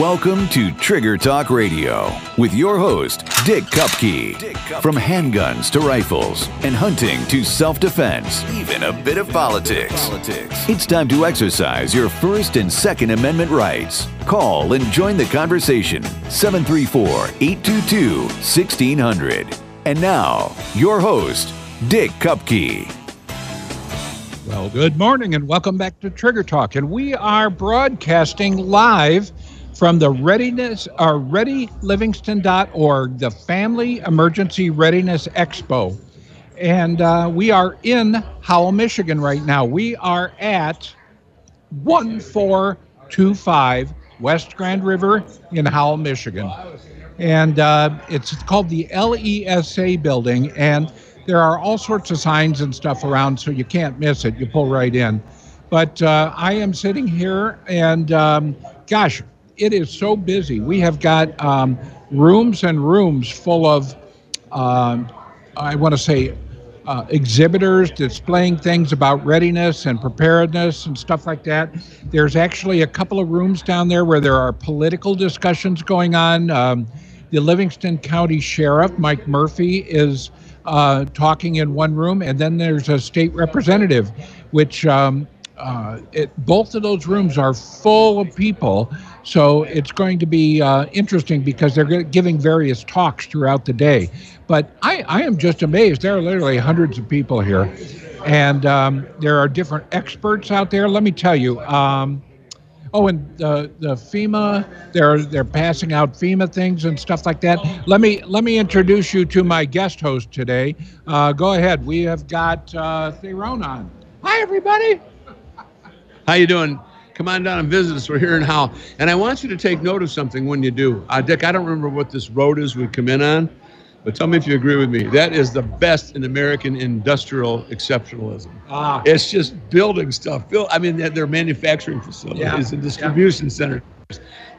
Welcome to Trigger Talk Radio with your host, Dick Cupka. From handguns to rifles and hunting to self defense, even a bit of politics. It's time to exercise your First and Second Amendment rights. Call and join the conversation 734 822 1600. And now, your host, Dick Cupka. Well, good morning and welcome back to Trigger Talk. And we are broadcasting live from the readiness or readylivingston.org, the Family Emergency Readiness Expo. And uh, we are in Howell, Michigan right now. We are at 1425 West Grand River in Howell, Michigan. And uh, it's called the LESA building. And there are all sorts of signs and stuff around, so you can't miss it. You pull right in. But uh, I am sitting here, and um, gosh, it is so busy. We have got um, rooms and rooms full of, um, I want to say, uh, exhibitors displaying things about readiness and preparedness and stuff like that. There's actually a couple of rooms down there where there are political discussions going on. Um, the Livingston County Sheriff, Mike Murphy, is uh, talking in one room, and then there's a state representative, which um, uh, it, both of those rooms are full of people. So it's going to be uh, interesting because they're giving various talks throughout the day. But I, I am just amazed. There are literally hundreds of people here. And um, there are different experts out there. Let me tell you. Um, oh, and the the FEMA, they're they're passing out FEMA things and stuff like that. Let me let me introduce you to my guest host today. Uh, go ahead. We have got uh, Thayrone on. Hi, everybody. How you doing? Come on down and visit us. We're here in Howell. And I want you to take note of something when you do. Uh, Dick, I don't remember what this road is we come in on, but tell me if you agree with me. That is the best in American industrial exceptionalism. Ah. It's just building stuff. Build, I mean, they're manufacturing facilities Yeah. and distribution centers.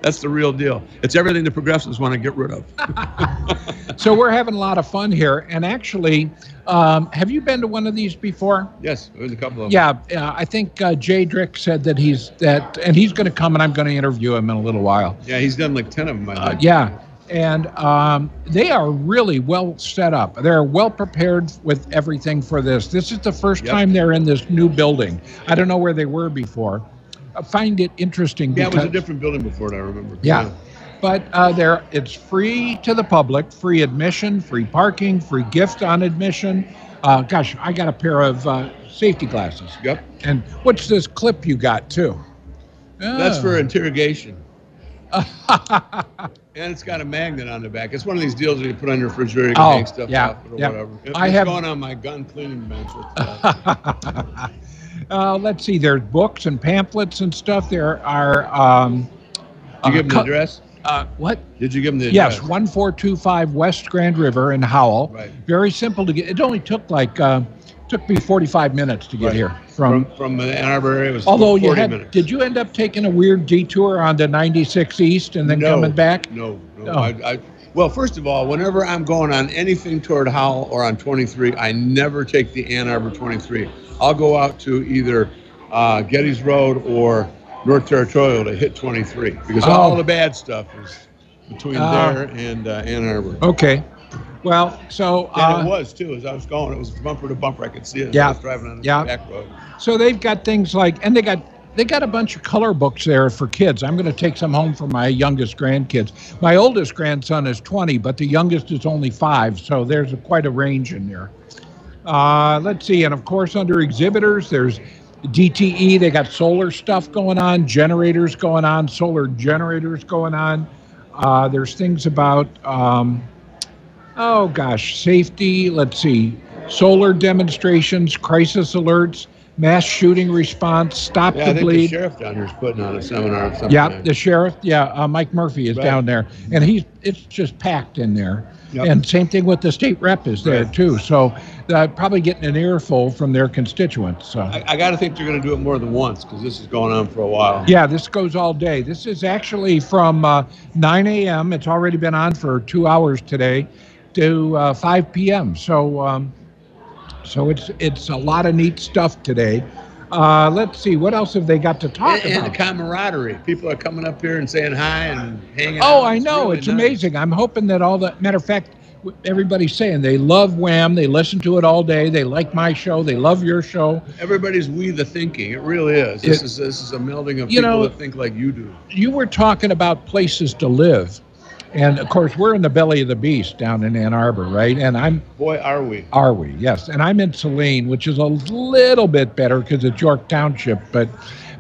That's the real deal. It's everything the progressives want to get rid of. So we're having a lot of fun here. And actually, um, have you been to one of these before? yes, there's a couple of them. Yeah, uh, I think uh, Jay Drick said that he's that, and he's going to come, and I'm going to interview him in a little while. Yeah, he's done like 10 of them, I Uh, yeah, and um, they are really well set up. They're well prepared with everything for this. This is the first Yep. time they're in this new building. I don't know where they were before. I find it interesting Yeah, it was a different building before it, I remember. yeah. But uh, there, it's free to the public, free admission, free parking, free gift on admission. Uh, gosh, I got a pair of uh, safety glasses. Yep. And what's this clip you got too? That's Oh. for interrogation. And it's got a magnet on the back. It's one of these deals that you put on your refrigerator, Oh, hang stuff yeah, off or yeah. whatever. I it's have- going on my gun cleaning bench. Uh, uh, let's see. There's books and pamphlets and stuff. There are. Um, Did you uh, give them the address? Uh, what? Did you give them the address? Yes, 1425 West Grand River in Howell. Right. Very simple to get. It only took like uh, took me 45 minutes to get Right. here From from. from the Ann Arbor it was although 40 you had, minutes. did you end up taking a weird detour onto 96 East and then no, coming back? No, no. Oh. I, I, well, first of all, whenever I'm going on anything toward Howell or on 23, I never take the Ann Arbor 23. I'll go out to either uh, Geddes Road or North Territorial to hit 23 because Oh. all the bad stuff is between Ah. there and uh, Ann Arbor. Okay. Well, so And uh, it was too. As I was going, it was bumper to bumper. I could see it. Yeah. I was driving on the Yeah. back road. So they've got things like, and they got they got a bunch of color books there for kids. I'm going to take some home for my youngest grandkids. My oldest grandson is 20, but the youngest is only five, so there's a, quite a range in there. Uh, let's see, and of course under exhibitors, there's DTE. They got solar stuff going on, generators going on, solar generators going on. Uh, there's things about. Um, oh gosh, safety. Let's see, solar demonstrations, crisis alerts, mass shooting response, stop Yeah, I the think the sheriff down here is putting on a seminar. Yeah, the sheriff. Yeah, uh, Mike Murphy is Right. down there, and he's it's just packed in there. Yep. And same thing with the state rep is there Right. too. So uh, probably getting an earful from their constituents. So. I, I got to think they're going to do it more than once because this is going on for a while. Yeah, this goes all day. This is actually from uh, 9 a.m. It's already been on for two hours today to uh, 5 p.m. So, um, so it's it's a lot of neat stuff today. Uh, let's see, what else have they got to talk And, and the about? camaraderie. People are coming up here and saying hi and hanging out. Oh, I know. really it's nice. amazing. I'm hoping that all the matter of fact, everybody's saying they love WAAM. They listen to it all day. They like my show. They love your show. Everybody's we the thinking. It really is. This It- is this is a melding of people know- that think like you do. You were talking about places to live. And of course, we're in the belly of the beast down in Ann Arbor, right? And I'm, Boy, are we. are we? Yes. And I'm in Saline, which is a little bit better because it's York Township. But,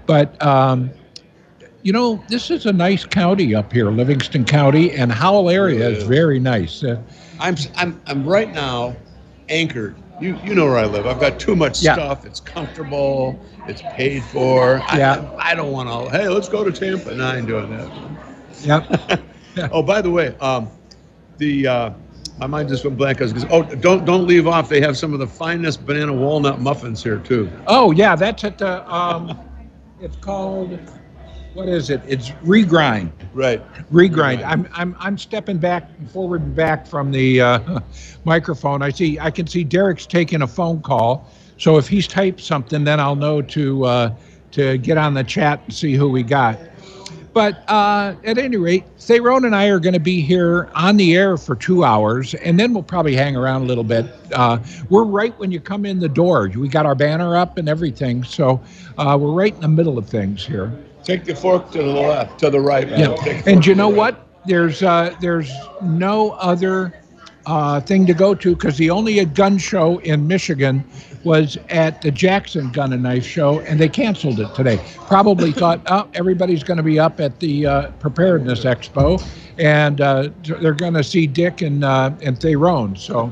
but, um, you know, this is a nice county up here, Livingston County, and Howell area is. very nice. Uh, I'm I'm I'm right now anchored. You you know where I live. I've got too much Yeah. stuff. It's comfortable. It's paid for. Yeah. I, I don't want to. Hey, let's go to Tampa. No, I ain't doing that. yep. Oh, by the way, um, the uh, my mind just went blank. because oh, don't don't leave off. They have some of the finest banana walnut muffins here too. Oh yeah, that's at the. Um, it's called. What is it? It's regrind. Right. Regrind. Regrind. I'm I'm I'm stepping back forward and back from the uh, microphone. I see. I can see Derek's taking a phone call. So if he's typed something, then I'll know to uh, to get on the chat and see who we got. But uh, at any rate, Thayrone and I are going to be here on the air for two hours, and then we'll probably hang around a little bit. Uh, we're right when you come in the door. We got our banner up and everything, so uh, we're right in the middle of things here. Take the fork to the left, to the right. Yeah, and you know what? There's uh, there's no other uh, thing to go to because the only gun show in Michigan was at the Jackson Gun and Knife Show, and they canceled it today. Probably thought, oh, everybody's going to be up at the uh, Preparedness Expo, and uh, they're going to see Dick and uh, and Thayrone. So.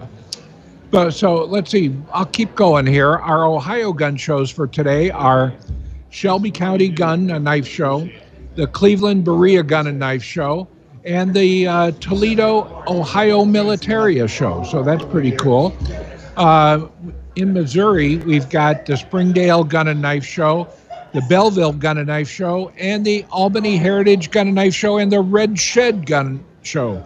But so let's see. I'll keep going here. Our Ohio gun shows for today are Shelby County Gun and Knife Show, the Cleveland Berea Gun and Knife Show, and the uh, Toledo, Ohio Militaria Show. So that's pretty cool. Uh, in Missouri, we've got the Springdale Gun and Knife Show, the Belleville Gun and Knife Show, and the Albany Heritage Gun and Knife Show, and the Red Shed Gun Show.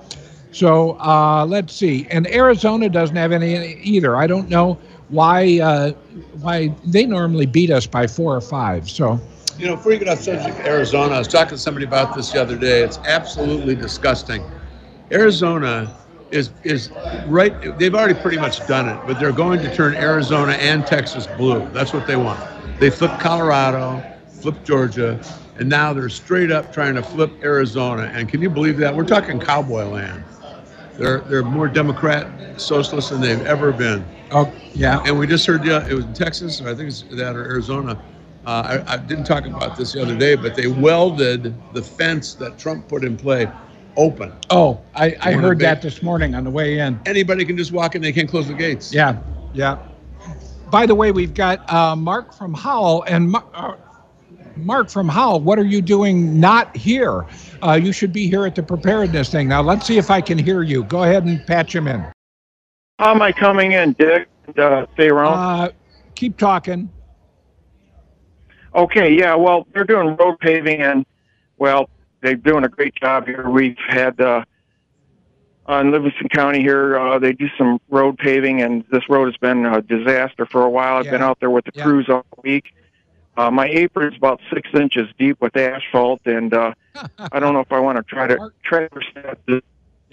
So uh, let's see. And Arizona doesn't have any either. I don't know why. Uh, why they normally beat us by four or five. So You know, before you get off subject, Arizona, I was talking to somebody about this the other day. It's absolutely disgusting. Arizona is is right. They've already pretty much done it, but they're going to turn Arizona and Texas blue. That's what they want. They flipped Colorado, flipped Georgia, and now they're straight up trying to flip Arizona. And can you believe that? We're talking cowboy land. They're they're more Democrat, socialist than they've ever been. oh yeah. And we just heard, yeah, it was in Texas, or I think it's that or Arizona. Uh, I, I didn't talk about this the other day, but they welded the fence that Trump put in play open. Oh, I, I heard that this morning on the way in. Anybody can just walk in; they can't close the gates. Yeah, yeah. By the way, we've got uh, Mark from Howell and Mar- uh, Mark from Howell. What are you doing not here? Uh, you should be here at the preparedness thing. Now let's see if I can hear you. Go ahead and patch him in. How am I coming in, Dick? Uh, stay around. Uh, keep talking. Okay, yeah. Well, they're doing road paving, and well, they're doing a great job here. We've had uh, on Livingston County here. Uh, they do some road paving, and this road has been a disaster for a while. I've been out there with the Yeah. crews all week. Uh, my apron's about six inches deep with asphalt, and uh, I don't know if I want to try to traverse that.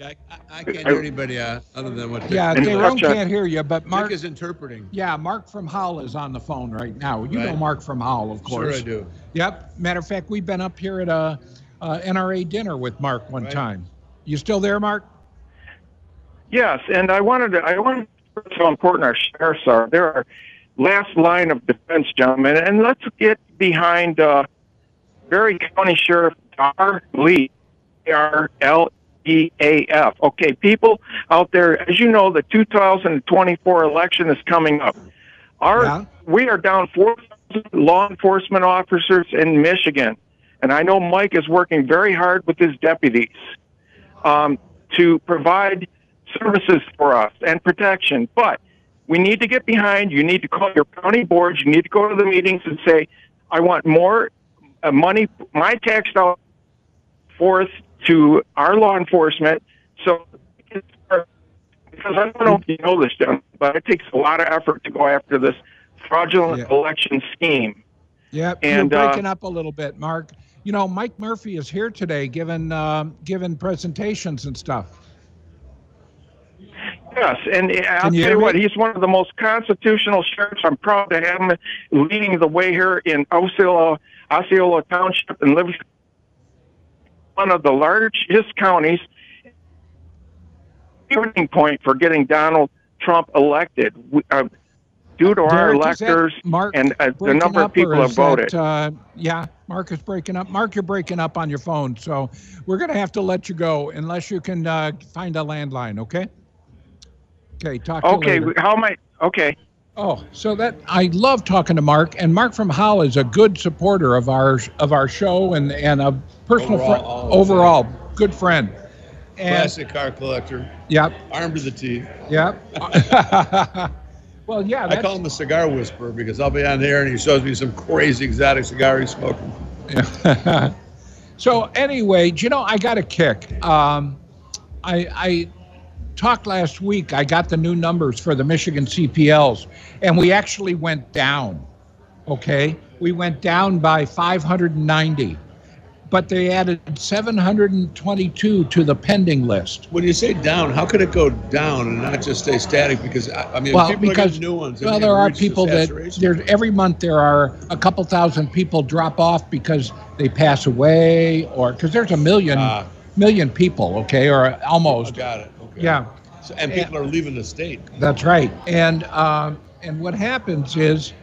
Yeah, I, I, I can't hear anybody uh, other than what Dick, Yeah, And Thayrone such a- can't hear you, but Dick Mark. is interpreting. Yeah, Mark from Howell is on the phone right now. You know Right. Mark from Howell, of Sure, course. I do. Yep. Matter of fact, we've been up here at a, a NRA dinner with Mark one Right. time. You still there, Mark? Yes, and I wanted to. I wanted to how important our sheriffs are. They're our last line of defense, gentlemen. And let's get behind uh, Barry County Sheriff Dar Lee, R L E A F. Okay, people out there, as you know, the 2024 election is coming up. Our Yeah. we are down 4,000 law enforcement officers in Michigan, and I know Mike is working very hard with his deputies um, to provide services for us and protection. But we need to get behind. You need to call your county boards. You need to go to the meetings and say, "I want more uh, money, my tax dollars forth to our law enforcement." So, because I don't know if you know this, John, but it takes a lot of effort to go after this fraudulent Yeah. election scheme. Yep, And, you're uh, breaking up a little bit, Mark. You know, Mike Murphy is here today, giving um, giving presentations and stuff. Yes, and I'll Can you tell you what, he's one of the most constitutional sheriffs. I'm proud to have him leading the way here in Oceola, Oceola Township and Livingston, one of the largest counties. Turning point for getting Donald Trump elected. We, uh, due to our Derek, electors Mark and uh, the number of people have is that, voted. uh, yeah, Mark is breaking up. Mark, you're breaking up on your phone, so we're going to have to let you go unless you can uh, find a landline. Okay. Okay. Talk to okay, how am I? Okay. Oh, so that I love talking to Mark, and Mark from Howell is a good supporter of our of our show and and a personal Overall, friend, always, overall good friend. And Classic car collector, yep, armed to the teeth. yep. well, yeah, I call him the cigar whisperer because I'll be on there and he shows me some crazy exotic cigar he's smoking. so anyway, do you know, I got a kick. Um, I, I talked last week. I got the new numbers for the Michigan CPLs, and we actually went down. Okay, we went down by 590, but they added 722 to the pending list. When you say down, how could it go down and not just stay static? Because I mean, Well, because new ones. well, there are people that there's every month there are a couple thousand people drop off because they pass away or because there's a million Ah. million people, okay, or Oh, almost. got it. Okay. Yeah, So, and people are leaving the state. that's right. And um, and what happens is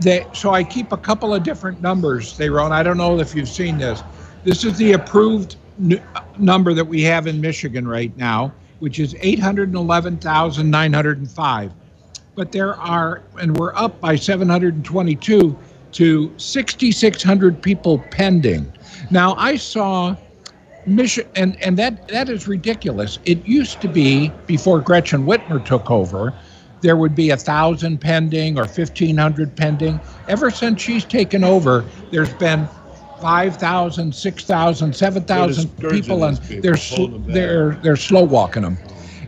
they so I keep a couple of different numbers they wrote. I don't know if you've seen this. This is the approved n- number that we have in Michigan right now, which is 811,905. But there are, and we're up by 722 to 6,600 people pending. Now I saw Michigan, and, and that, that is ridiculous. It used to be before Gretchen Whitmer took over, there would be a thousand pending or 1,500 pending. Ever since she's taken over, there's been 5,000, 6,000, 7,000 people, and people, they're sl- holding them back. they're they're slow walking them.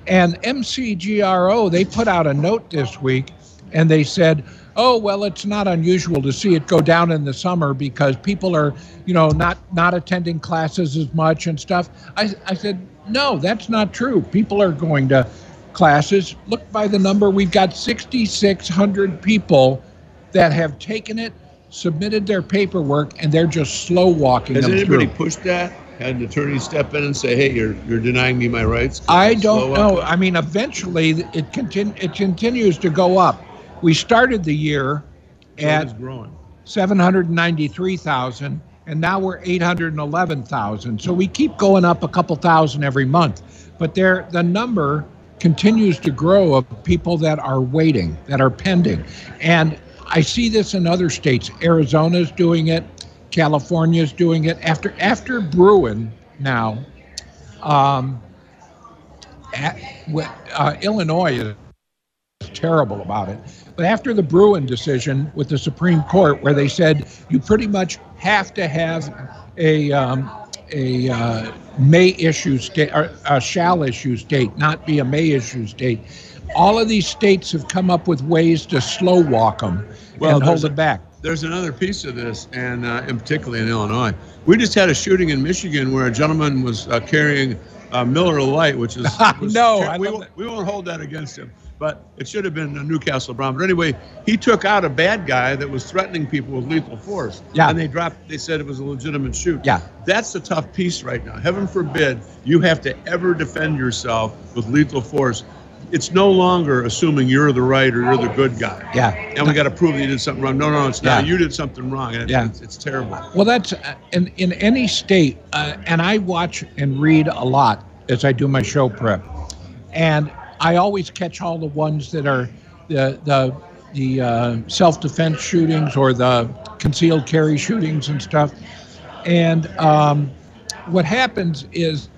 And MCRGO they put out a note this week, and they said, "Oh well, it's not unusual to see it go down in the summer because people are, you know, not not attending classes as much and stuff." I I said, "No, that's not true. People are going to classes. Look by the number. We've got 6,600 people that have taken it." Submitted their paperwork and they're just slow walking Has anybody through. pushed that? Had an attorney step in and say, "Hey, you're you're denying me my rights"? I don't up? know. I mean, eventually it continu- it continues to go up. We started the year at 793,000 and now we're 811,000. So we keep going up a couple thousand every month. But there the number continues to grow of people that are waiting, that are pending. And I see this in other states. Arizona's doing it, California's doing it. After after Bruen now um, at, uh, Illinois is terrible about it. But after the Bruen decision with the Supreme Court, where they said you pretty much have to have a um, a uh, may issue state or a shall issue state, not be a may issue state. All of these states have come up with ways to slow walk them Well, and hold it back. There's another piece of this, and uh, in particularly in Illinois, we just had a shooting in Michigan where a gentleman was uh, carrying uh, Miller Lite, which is No, we, we won't hold that against him, but it should have been a Newcastle Brown. But anyway, he took out a bad guy that was threatening people with lethal force. Yeah. and they dropped. They said it was a legitimate shoot. Yeah. that's the tough piece right now. Heaven forbid you have to ever defend yourself with lethal force. It's no longer assuming you're the right or you're the good guy. Yeah. And we got to prove that you did something wrong. No, no, it's not. Yeah. You did something wrong, and it, Yeah. it's, it's terrible. Well, that's uh, in in any state, uh, and I watch and read a lot as I do my show prep, and I always catch all the ones that are the the the uh, self defense shootings or the concealed carry shootings and stuff, and um, what happens is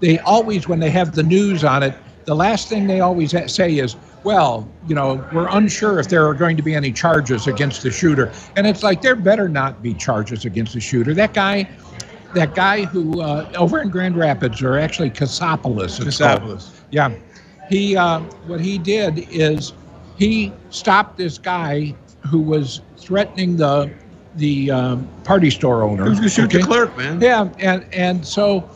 they always when they have the news on it the last thing they always say is well you know we're unsure if there are going to be any charges against the shooter. And it's like there better not be charges against the shooter. That guy that guy who uh, over in grand rapids or actually cassopolis. Cassopolis. yeah he uh, what he did is he stopped this guy who was threatening the the um, party store owner. Who's gonna shoot okay? the clerk, man? Yeah, and and so,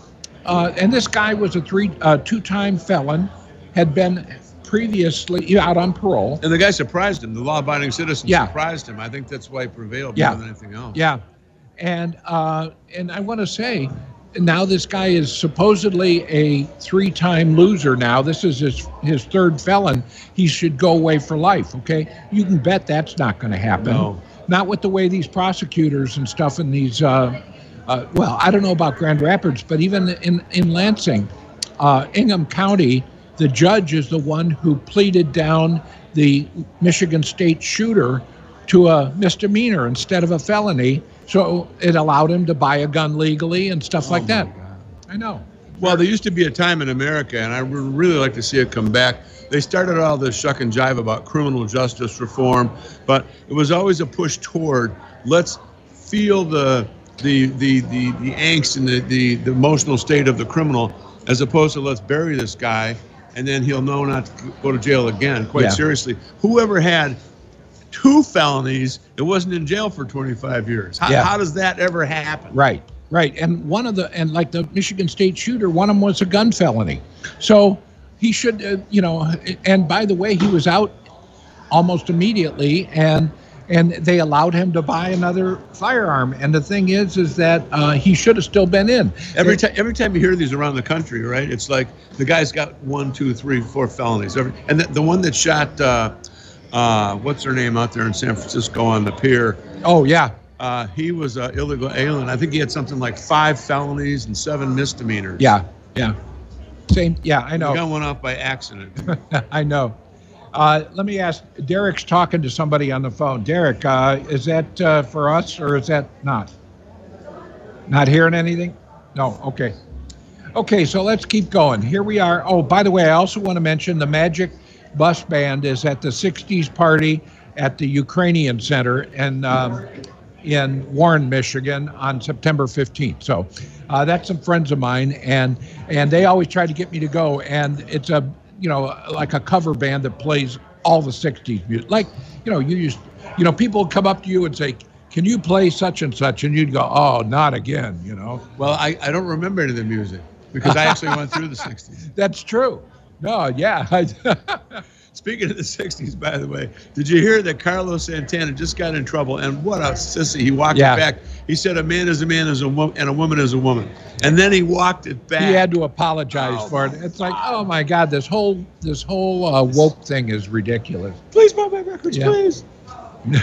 uh, and this guy was a three uh, two-time felon, had been previously out on parole. And the guy surprised him. The law-abiding citizen Yeah. surprised him. I think that's why he prevailed Yeah. more than anything else. Yeah, and uh, and I want to say, now this guy is supposedly a three-time loser. Now this is his his third felon. He should go away for life. Okay, you can bet that's not going to happen. No. Not with the way these prosecutors and stuff in these. Uh, uh, well, I don't know about Grand Rapids, but even in in Lansing, uh, Ingham County, the judge is the one who pleaded down the Michigan State shooter to a misdemeanor instead of a felony. So it allowed him to buy a gun legally and stuff like oh, that. I know. Well, there used to be a time in America, and I would really like to see it come back. They started all this shuck and jive about criminal justice reform, but it was always a push toward let's feel the the the the, the angst and the, the the emotional state of the criminal, as opposed to let's bury this guy and then he'll know not to go to jail again. Quite Yeah. seriously, whoever had two felonies and wasn't in jail for 25 years, how, Yeah. how does that ever happen? Right, right. And one of the, and like the Michigan State shooter, one of them was a gun felony. So he should, uh, you know, and by the way, he was out almost immediately and, and they allowed him to buy another firearm. And the thing is, is that uh, he should have still been in. Every time, every time you hear these around the country, right? It's like the guy's got one, two, three, four felonies. Every, and the, the one that shot, uh, uh, what's her name out there in San Francisco on the pier? Oh, yeah. Uh, he was an illegal alien. I think he had something like five felonies and seven misdemeanors. Yeah, yeah. Same. Yeah, I know. He got one off by accident. I know. Uh, let me ask. Derek's talking to somebody on the phone. Derek, uh, is that uh, for us or is that not? Not hearing anything? No. Okay. Okay, so let's keep going. Here we are. Oh, by the way, I also want to mention the Magic Bus Band is at the 60s party at the Ukrainian Center in um, in Warren, Michigan, on September 15th. So uh, that's some friends of mine, and and they always try to get me to go. And it's a you know like a cover band that plays all the 60s music. Like you know you used you know people come up to you and say. Can you play such and such? And you'd go, oh, not again, you know. well, I, I don't remember any of the music because I actually went through the 60s. That's true. No, yeah. Speaking of the 60s, by the way, did you hear that Carlos Santana just got in trouble? And what a sissy. He walked Yeah. it back. He said, A man is a man is a woman, and a woman is a woman. And then he walked it back. he had to apologize Oh, for it. It's like, oh my God, this whole this whole uh, woke thing is ridiculous. Please buy my records, Yeah. please.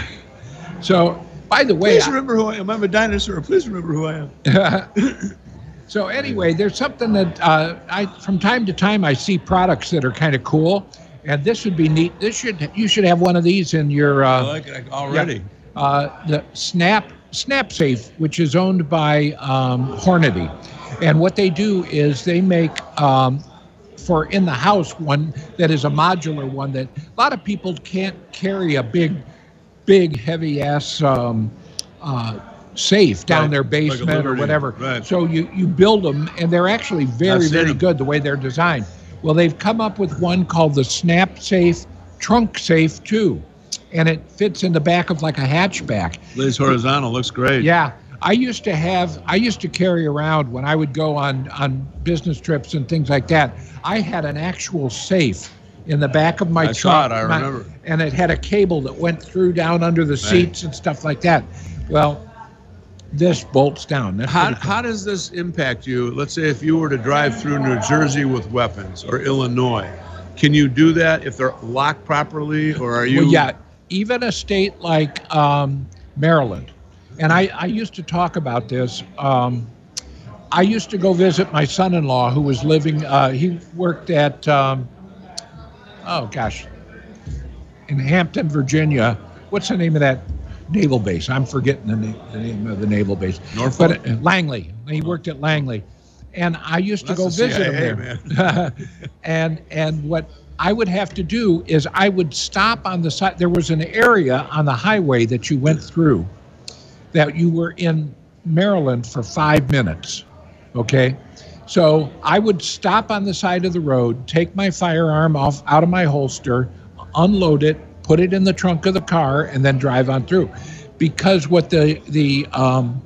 So, by the way, Please remember who I am. I'm a dinosaur. Please remember who I am. so anyway, there's something that uh, I from time to time I see products that are kind of cool, and this would be neat. This should you should have one of these in your. I Uh, like it already. uh, the Snap Snap Safe, which is owned by um, Hornady, and what they do is they make um, for in the house one that is a modular one that a lot of people can't carry a big, big heavy ass um, uh, safe down Right, their like basement or whatever. right. So you you build them, and they're actually very very 'em. good the way they're designed. Well, they've come up with one called the Snap Safe Trunk Safe 2, and it fits in the back of like a hatchback. Lays horizontal. Looks great. Yeah, I used to have, I used to carry around when I would go on on business trips and things like that. I had an actual safe in the back of my I truck. it, I my- remember. and it had a cable that went through down under the seats and stuff like that. Well, this bolts down. That's How, how does this impact you? Let's say if you were to drive through New Jersey with weapons or Illinois, can you do that if they're locked properly, or are you? Well, yeah, even a state like um, Maryland, and I, I used to talk about this. Um, I used to go visit my son-in-law who was living. Uh, he worked at, um, oh gosh, in Hampton, Virginia. What's the name of that naval base? I'm forgetting the, na- the name of the naval base. Norfolk? But uh, Langley. He worked at Langley, and I used to go visit CIA, him there. and and what I would have to do is I would stop on the side. There was an area on the highway that you went through that you were in Maryland for five minutes. Okay. So I would stop on the side of the road, take my firearm off out of my holster, unload it, put it in the trunk of the car, and then drive on through. Because what the the um,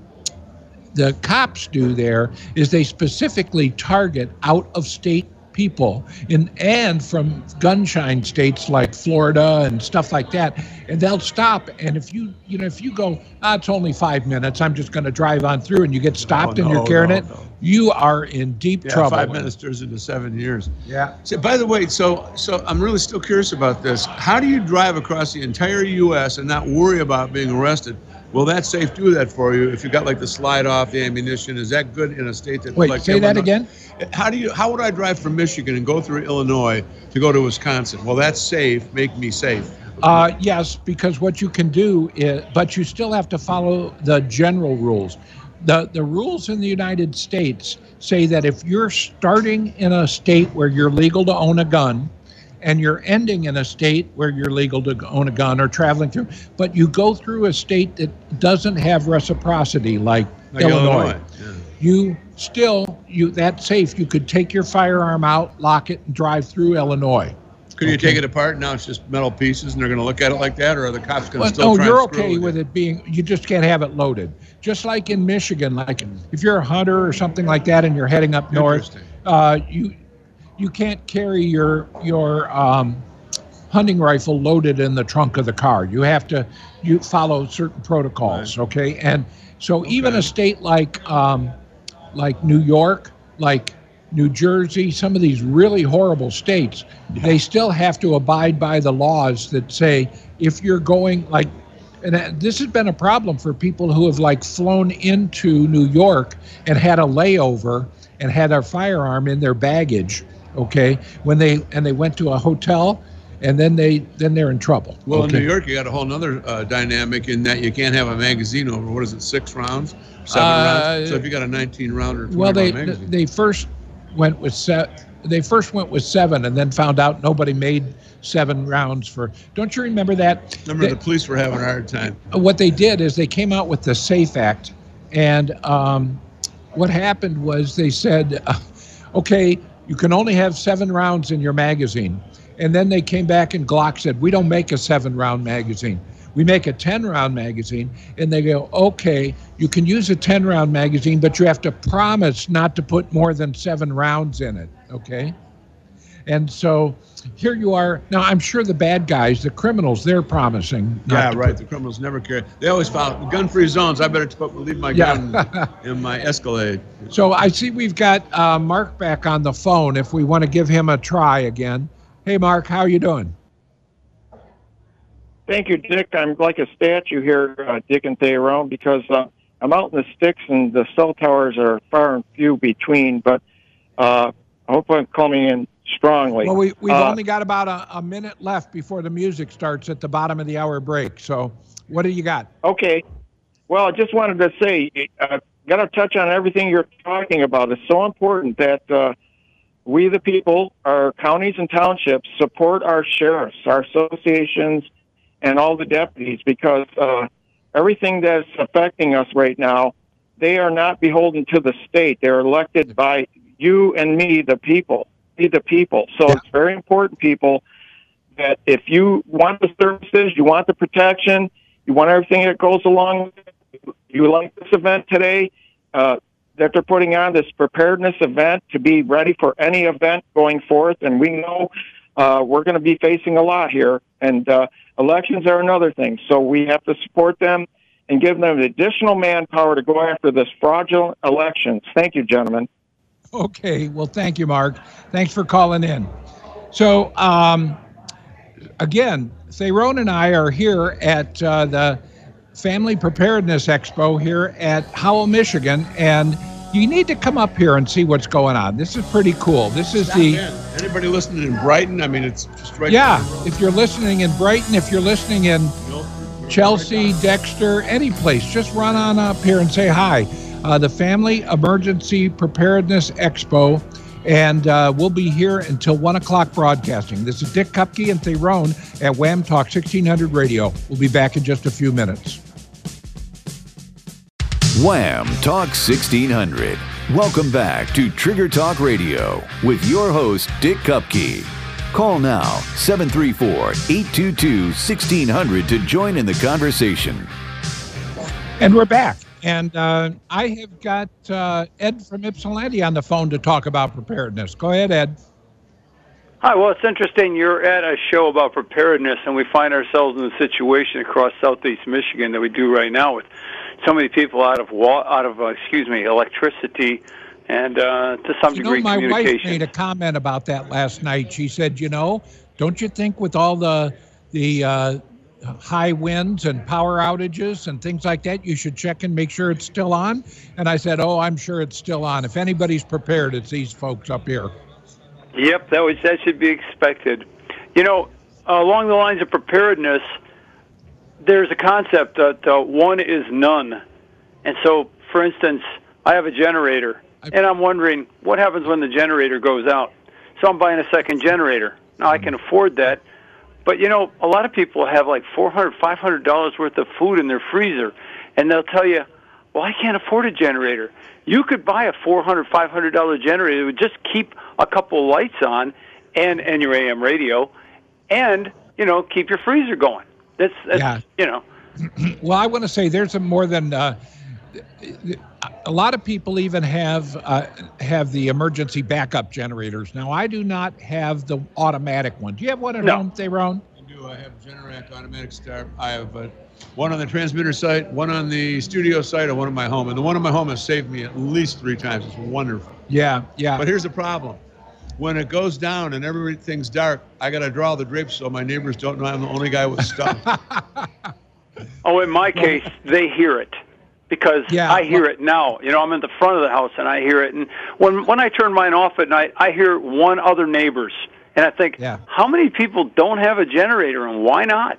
the cops do there is they specifically target out of state people in and from gunshine states like Florida and stuff like that and they'll stop and if you you know if you go ah, it's only five minutes I'm just going to drive on through and you get stopped No, and you're carrying no, it no. you are in deep Yeah, trouble five minutes turns into seven years. yeah So, by the way, so so I'm really still curious about this. How do you drive across the entire U.S. and not worry about being arrested? Will that safe do that for you if you got like the slide off the ammunition? Is that good in a state that wait like say that again How do you how would I drive from Michigan and go through Illinois to go to Wisconsin? Well, that's safe. Make me safe. Uh, yes, because what you can do is, but you still have to follow the general rules. The, the rules in the United States say that if you're starting in a state where you're legal to own a gun, and you're ending in a state where you're legal to own a gun or traveling through, but you go through a state that doesn't have reciprocity, like, Like Illinois, Illinois, yeah. you still you that's safe. You could take your firearm out, lock it, and drive through Illinois. Could you take it apart? Now it's just metal pieces, and they're going to look at it like that, or are the cops going to Well, still no, try you're okay with it being. You just can't have it loaded. Just like in Michigan, like if you're a hunter or something like that, and you're heading up north, uh, you you can't carry your your um, hunting rifle loaded in the trunk of the car. You have to you follow certain protocols. Okay, and so even a state like um, like New York, like New Jersey, some of these really horrible states, they still have to abide by the laws that say if you're going like and this has been a problem for people who have like flown into New York and had a layover and had their firearm in their baggage okay when they and they went to a hotel and then they then they're in trouble Well, okay? in New York, you got a whole other uh, dynamic in that you can't have a magazine over what is it, six rounds, seven Uh, rounds. So if you got a 19 round or 20 well they magazine, they first went with se- they first went with seven and then found out nobody made seven rounds for don't you remember that remember They- the police were having a hard time. what they did is they came out with the SAFE Act, and um, what happened was they said, uh, okay, you can only have seven rounds in your magazine. And then they came back and Glock said, we don't make a seven round magazine. We make a 10 round magazine. And they go, okay, you can use a 10 round magazine, but you have to promise not to put more than seven rounds in it. Okay. And so here you are. Now, I'm sure the bad guys, the criminals, they're promising. not Yeah, to right. The criminals never care. They always follow gun-free zones. I better put, leave my Yeah. gun in my Escalade. So I see we've got uh, Mark back on the phone. If we want to give him a try again. Hey, Mark, how you doing? Thank you, Dick. I'm like a statue here, uh, Dick and Thayrone, because uh, I'm out in the sticks and the cell towers are far and few between. But uh, I hope I'm coming in strongly. Well, we, we've Uh, only got about a, a minute left before the music starts at the bottom of the hour break. So what do you got? Okay. Well, I just wanted to say, uh, got to touch on everything you're talking about. It's so important that uh, we, the people, our counties and townships, support our sheriffs, our associations, and all the deputies because uh, everything that's affecting us right now, they are not beholden to the state. They're elected by you and me, the people. The people. So Yeah. it's very important, people, that if you want the services, you want the protection, you want everything that goes along. with it, You like this event today uh, that they're putting on this preparedness event to be ready for any event going forth, and we know uh, we're going to be facing a lot here, and uh, elections are another thing. So we have to support them and give them additional manpower to go after this fraudulent elections. Thank you, gentlemen. Okay. Well, thank you, Mark. Thanks for calling in. So, um, again, Thayrone and I are here at uh, the Family Preparedness Expo here at Howell, Michigan, and you need to come up here and see what's going on. This is pretty cool. This is the Anybody listening in Brighton? I mean, it's just right. yeah. down the road. If you're listening in Brighton, if you're listening in Chelsea, Dexter, any place, just run on up here and say hi. Uh, the Family Emergency Preparedness Expo, and uh, we'll be here until 1 o'clock broadcasting. This is Dick Cupka and Thayrone at WAAM Talk 1600 Radio. We'll be back in just a few minutes. WAAM Talk 1600. Welcome back to Trigger Talk Radio with your host, Dick Cupka. Call now 734 822 1600 to join in the conversation. And we're back. And uh, I have got uh, Ed from Ypsilanti on the phone to talk about preparedness. Go ahead, Ed. Hi. Well, it's interesting. You're at a show about preparedness, and we find ourselves in a situation across southeast Michigan that we do right now with so many people out of wa- out of uh, excuse me electricity and uh, to some You degree know, my wife made a comment about that last night. She said, "You know, don't you think with all the the uh, high winds and power outages and things like that, you should check and make sure it's still on?" And I said, "Oh, I'm sure it's still on. If anybody's prepared, it's these folks up here." Yep, that was that should be expected. You know, along the lines of preparedness, there's a concept that uh, one is none, and so, for instance, I have a generator, and I'm wondering what happens when the generator goes out. So I'm buying a second generator. Now I can afford that, but you know, a lot of people have like four hundred, five hundred dollars worth of food in their freezer, and they'll tell you, "Well, I can't afford a generator." You could buy a four hundred, five hundred dollar generator. It would just keep a couple lights on, and and your AM radio, and you know, keep your freezer going. That's, that's Yeah. you know, Well, I want to say there's a more than uh, a lot of people even have uh, have the emergency backup generators. Now, I do not have the automatic one. Do you have one at No. home, Thayrone? I do. I have Generac automatic start. I have uh, one on the transmitter site, one on the studio site, and one in my home. And the one in my home has saved me at least three times. It's wonderful. Yeah, yeah. But here's the problem. When it goes down and everything's dark, I got to draw the drapes so my neighbors don't know I'm the only guy with stuff. Oh, in my case, they hear it because Yeah, I hear well- it now. You know, I'm in the front of the house and I hear it. And when when I turn mine off at night, I hear one other neighbor's, and I think, Yeah. how many people don't have a generator and why not?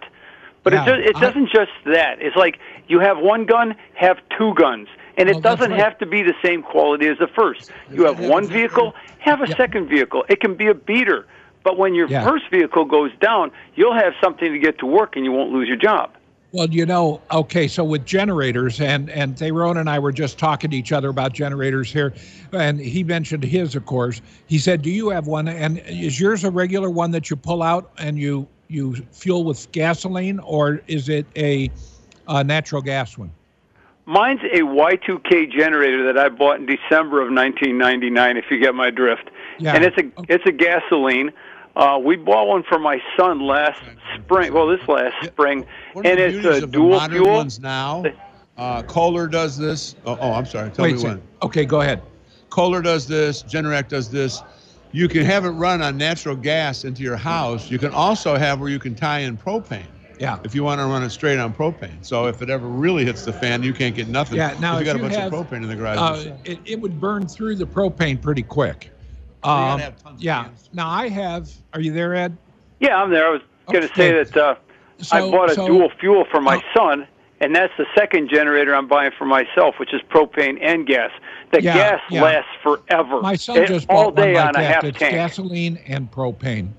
But Yeah, it just, it I- doesn't just that. It's like you have one gun, have two guns. And it doesn't right. have to be the same quality as the first. You have one vehicle, have a second vehicle. It can be a beater. But when your first vehicle goes down, you'll have something to get to work and you won't lose your job. Well, you know, okay, so with generators, and and Thayrone and I were just talking to each other about generators here, and he mentioned his, of course. He said, "Do you have one? And is yours a regular one that you pull out and you you fuel with gasoline, or is it a, a natural gas one?" Mine's a Y2K generator that I bought in December of 1999. If you get my drift, Yeah. and it's a oh. it's a gasoline. Uh, we bought one for my son last spring. Well, this last spring, and it's beauties a of the dual modern fuel. ones now. Uh, Kohler does this. Oh, oh, I'm sorry. Tell Wait, me when. okay, go ahead. Kohler does this. Generac does this. You can have it run on natural gas into your house. You can also have where you can tie in propane Yeah. if you want to run it straight on propane. So if it ever really hits the fan, you can't get nothing. Yeah, now if you if got a bunch have, of propane in the garage. Uh, it, it would burn through the propane pretty quick. Gotta Um, have tons of yeah. cans. Now I have. Are you there, Ed? Yeah, I'm there. I was going to say that uh, I bought a so- dual fuel for my Oh. son, and that's the second generator I'm buying for myself, which is propane and gas. The Yeah, gas yeah. lasts forever. My son It- just all bought day one like on a half It's tank. gasoline and propane,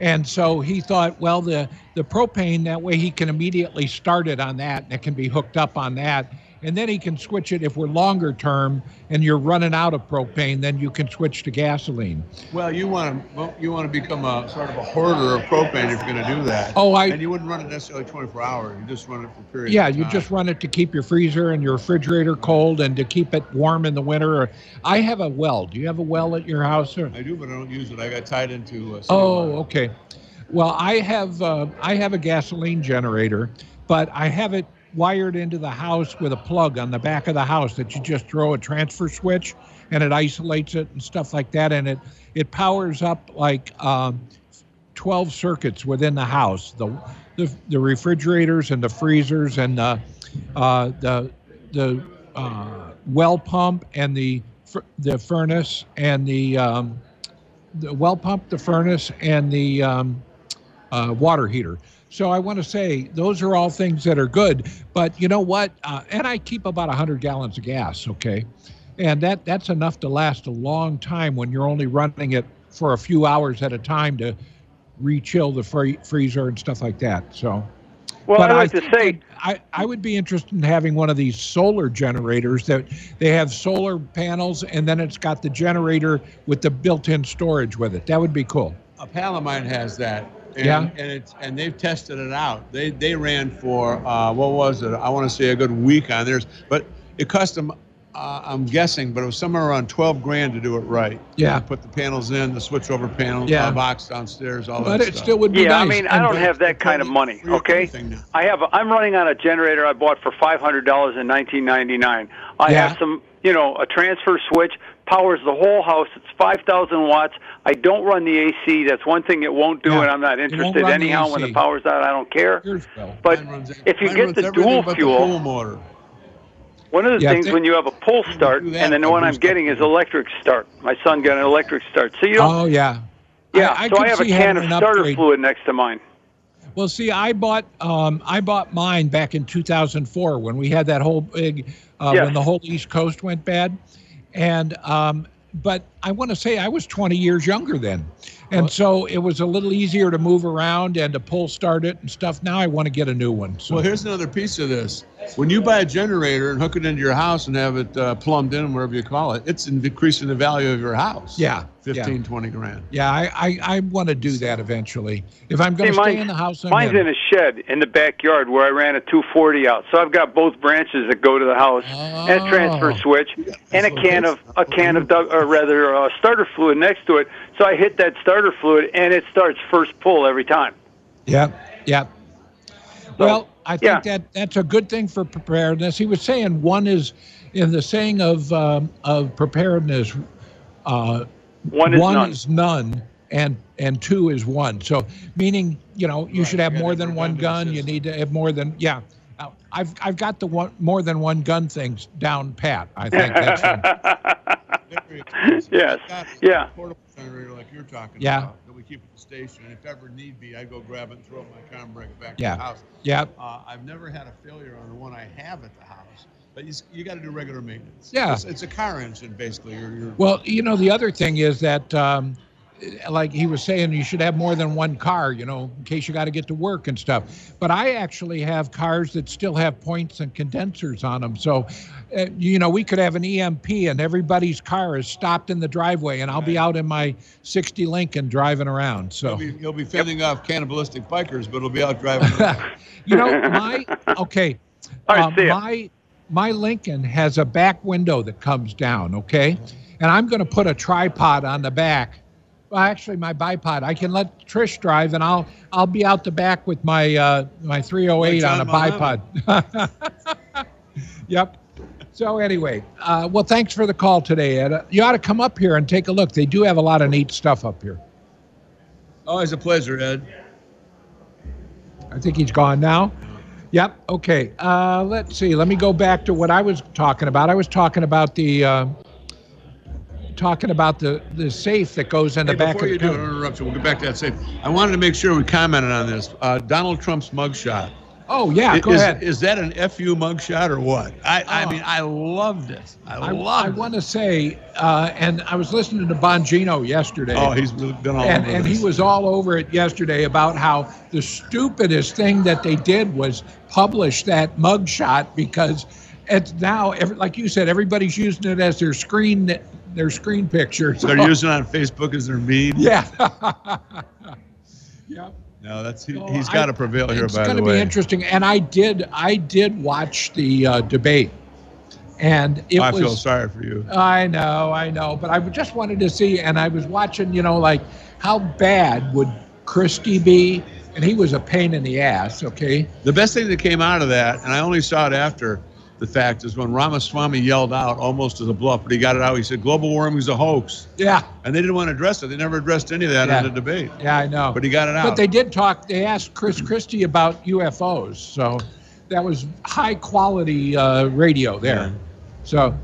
and so he thought, well, the the propane that way he can immediately start it on that, and it can be hooked up on that, and then he can switch it if we're longer term and you're running out of propane, then you can switch to gasoline. well, you want to you want to become a sort of a hoarder of propane if you're going to do that. Oh, I- and you wouldn't run it necessarily 24 hours. You just run it for periods. Yeah, you just run it to keep your freezer and your refrigerator cold and to keep it warm in the winter. I have a well. Do you have a well at your house? Or? I do, but I don't use it. I got tied into. Uh, Oh, okay. Well, I have uh, I have a gasoline generator, but I have it wired into the house with a plug on the back of the house that you just throw a transfer switch and it isolates it and stuff like that, and it it powers up like um, 12 circuits within the house. The the, the refrigerators and the freezers and the uh, the the uh, well pump and the the furnace and the um, the well pump, the furnace, and the um, uh, water heater. So I want to say those are all things that are good. But you know what? Uh, and I keep about 100 gallons of gas. Okay, and that that's enough to last a long time when you're only running it for a few hours at a time to re-chill the free- freezer and stuff like that. So. Well, But I'd like think to say, I, I would be interested in having one of these solar generators that they have solar panels and then it's got the generator with the built-in storage with it. That would be cool. a pal of mine has that. And, Yeah. and it's and they've tested it out. They they ran for uh, what was it? I want to say a good week on theirs, but it cost them. Uh, I'm guessing, but it was somewhere around 12 grand to do it right. Yeah. Put the panels in, the switchover panel, Yeah. uh, box downstairs, all But that But it stuff. still would be Yeah, nice. I mean, I don't have that kind of money. Okay. I have. A, I'm running on a generator I bought for five hundred dollars in 1999. I Yeah. have some, you know, a transfer switch powers the whole house. It's 5,000 watts. I don't run the AC. That's one thing it won't do, Yeah. and I'm not interested anyhow. When the power's out, I don't care. But if you mine get the dual fuel, the motor. One of the Yeah, things th- when you have a pull start, and then the one I'm getting is electric start. My son got an electric start, so you don't. Oh yeah. yeah, I, I so I have a see can of starter upgrade. fluid next to mine. Well, see, I bought um, I bought mine back in 2004 when we had that whole big uh, Yes. when the whole East Coast went bad, and um, but I want to say I was 20 years younger then, and so it was a little easier to move around and to pull start it and stuff. Now I want to get a new one. So Well, here's another piece of this. When you buy a generator and hook it into your house and have it uh, plumbed in, whatever you call it, it's increasing the value of your house. Yeah, 15, yeah. 20 grand. yeah, I I, I want to do that eventually. If I'm going to stay in the house, I'm mine's in a shed in the backyard where I ran a 240 out. So I've got both branches that go to the house, and a transfer Oh. switch, and a can of a can of Doug, or rather uh, starter fluid next to it. So I hit that starter fluid, and it starts first pull every time. Yeah, yeah. Well, I think yeah. that that's a good thing for preparedness. He was saying one is in the saying of um, of preparedness. Uh, One is none. is none, and and two is one. So meaning, you know, you Right, should have you more than one redundant gun. You need to have more than yeah. Uh, I've I've got the one more than one gun things down pat. I think that's Very. Yes. I've got a Yeah. Like you're talking Yeah. about that we keep at the station. And if ever need be, I go grab it and throw it in my car and bring it back Yeah. to the house. yeah. Uh, I've never had a failure on the one I have at the house, but you, you got to do regular maintenance. Yeah. It's, it's a car engine, basically. You're, you're, Well, you know, the other thing is that, um, like he was saying, you should have more than one car, you know, in case you got to get to work and stuff. But I actually have cars that still have points and condensers on them. So, uh, you know, we could have an EMP and everybody's car is stopped in the driveway, and I'll be out in my 60 Lincoln driving around. So, you'll, be, you'll be fending off cannibalistic bikers, but it'll be out driving. you know, my, okay. All right, um, my my Lincoln has a back window that comes down, okay? And I'm going to put a tripod on the back. Well, actually, my bipod. I can let Trish drive, and I'll I'll be out the back with my uh, my 308 on a bipod. yep. So anyway, uh, well, thanks for the call today, Ed. You ought to come up here and take a look. They do have a lot of neat stuff up here. Always a pleasure, Ed. I think he's gone now. Yep. Okay. Uh, let's see. Let me go back to what I was talking about. I was talking about the uh, talking about the the safe that goes in the Hey, back before of you the do an interruption, we'll get back to that safe. I wanted to make sure we commented on this. Uh, Donald Trump's mugshot. Oh yeah. Go is, ahead. Is that an FU mugshot or what? I, I Oh. mean, I loved it. I, I, loved I want to say, uh, and I was listening to Bongino yesterday. Oh, he's been all and, over and this. he was all over it yesterday about how the stupidest thing that they did was publish that mugshot because it's now every, like you said everybody's using it as their screen their screen picture They're using it on Facebook as their meme. yeah yep No, that's he, So he's I- got to prevail here. it's going to be interesting and i did i did watch the uh, debate and it I was feel sorry for you. I know, I know, but I just wanted to see, and I was watching, you know, like how bad would Christie be? And he was a pain in the ass, okay? The best thing that came out of that, and I only saw it after the fact, is when Ramaswamy yelled out almost as a bluff, but he got it out. He said, "Global warming is a hoax," Yeah, and they didn't want to address it. They never addressed any of that Yeah. in the debate. yeah, I know. But he got it out. But they did talk. They asked Chris Christie about UFOs, so that was high quality uh, radio there. Yeah. So,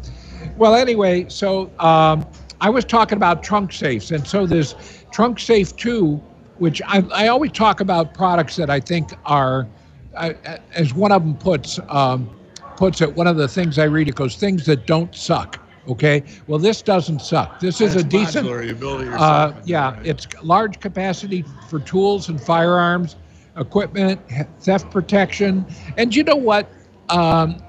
well, anyway, so um, I was talking about trunk safes, and so there's trunk safe two, which I, I always talk about products that I think are, uh, as one of them puts um, puts it. One of the things I read it goes things that don't suck. Okay, well this doesn't suck. This is It's a decent. modular, you build it yourself Uh, yeah, it's large capacity for tools and firearms, equipment, theft protection, and you know what? Um,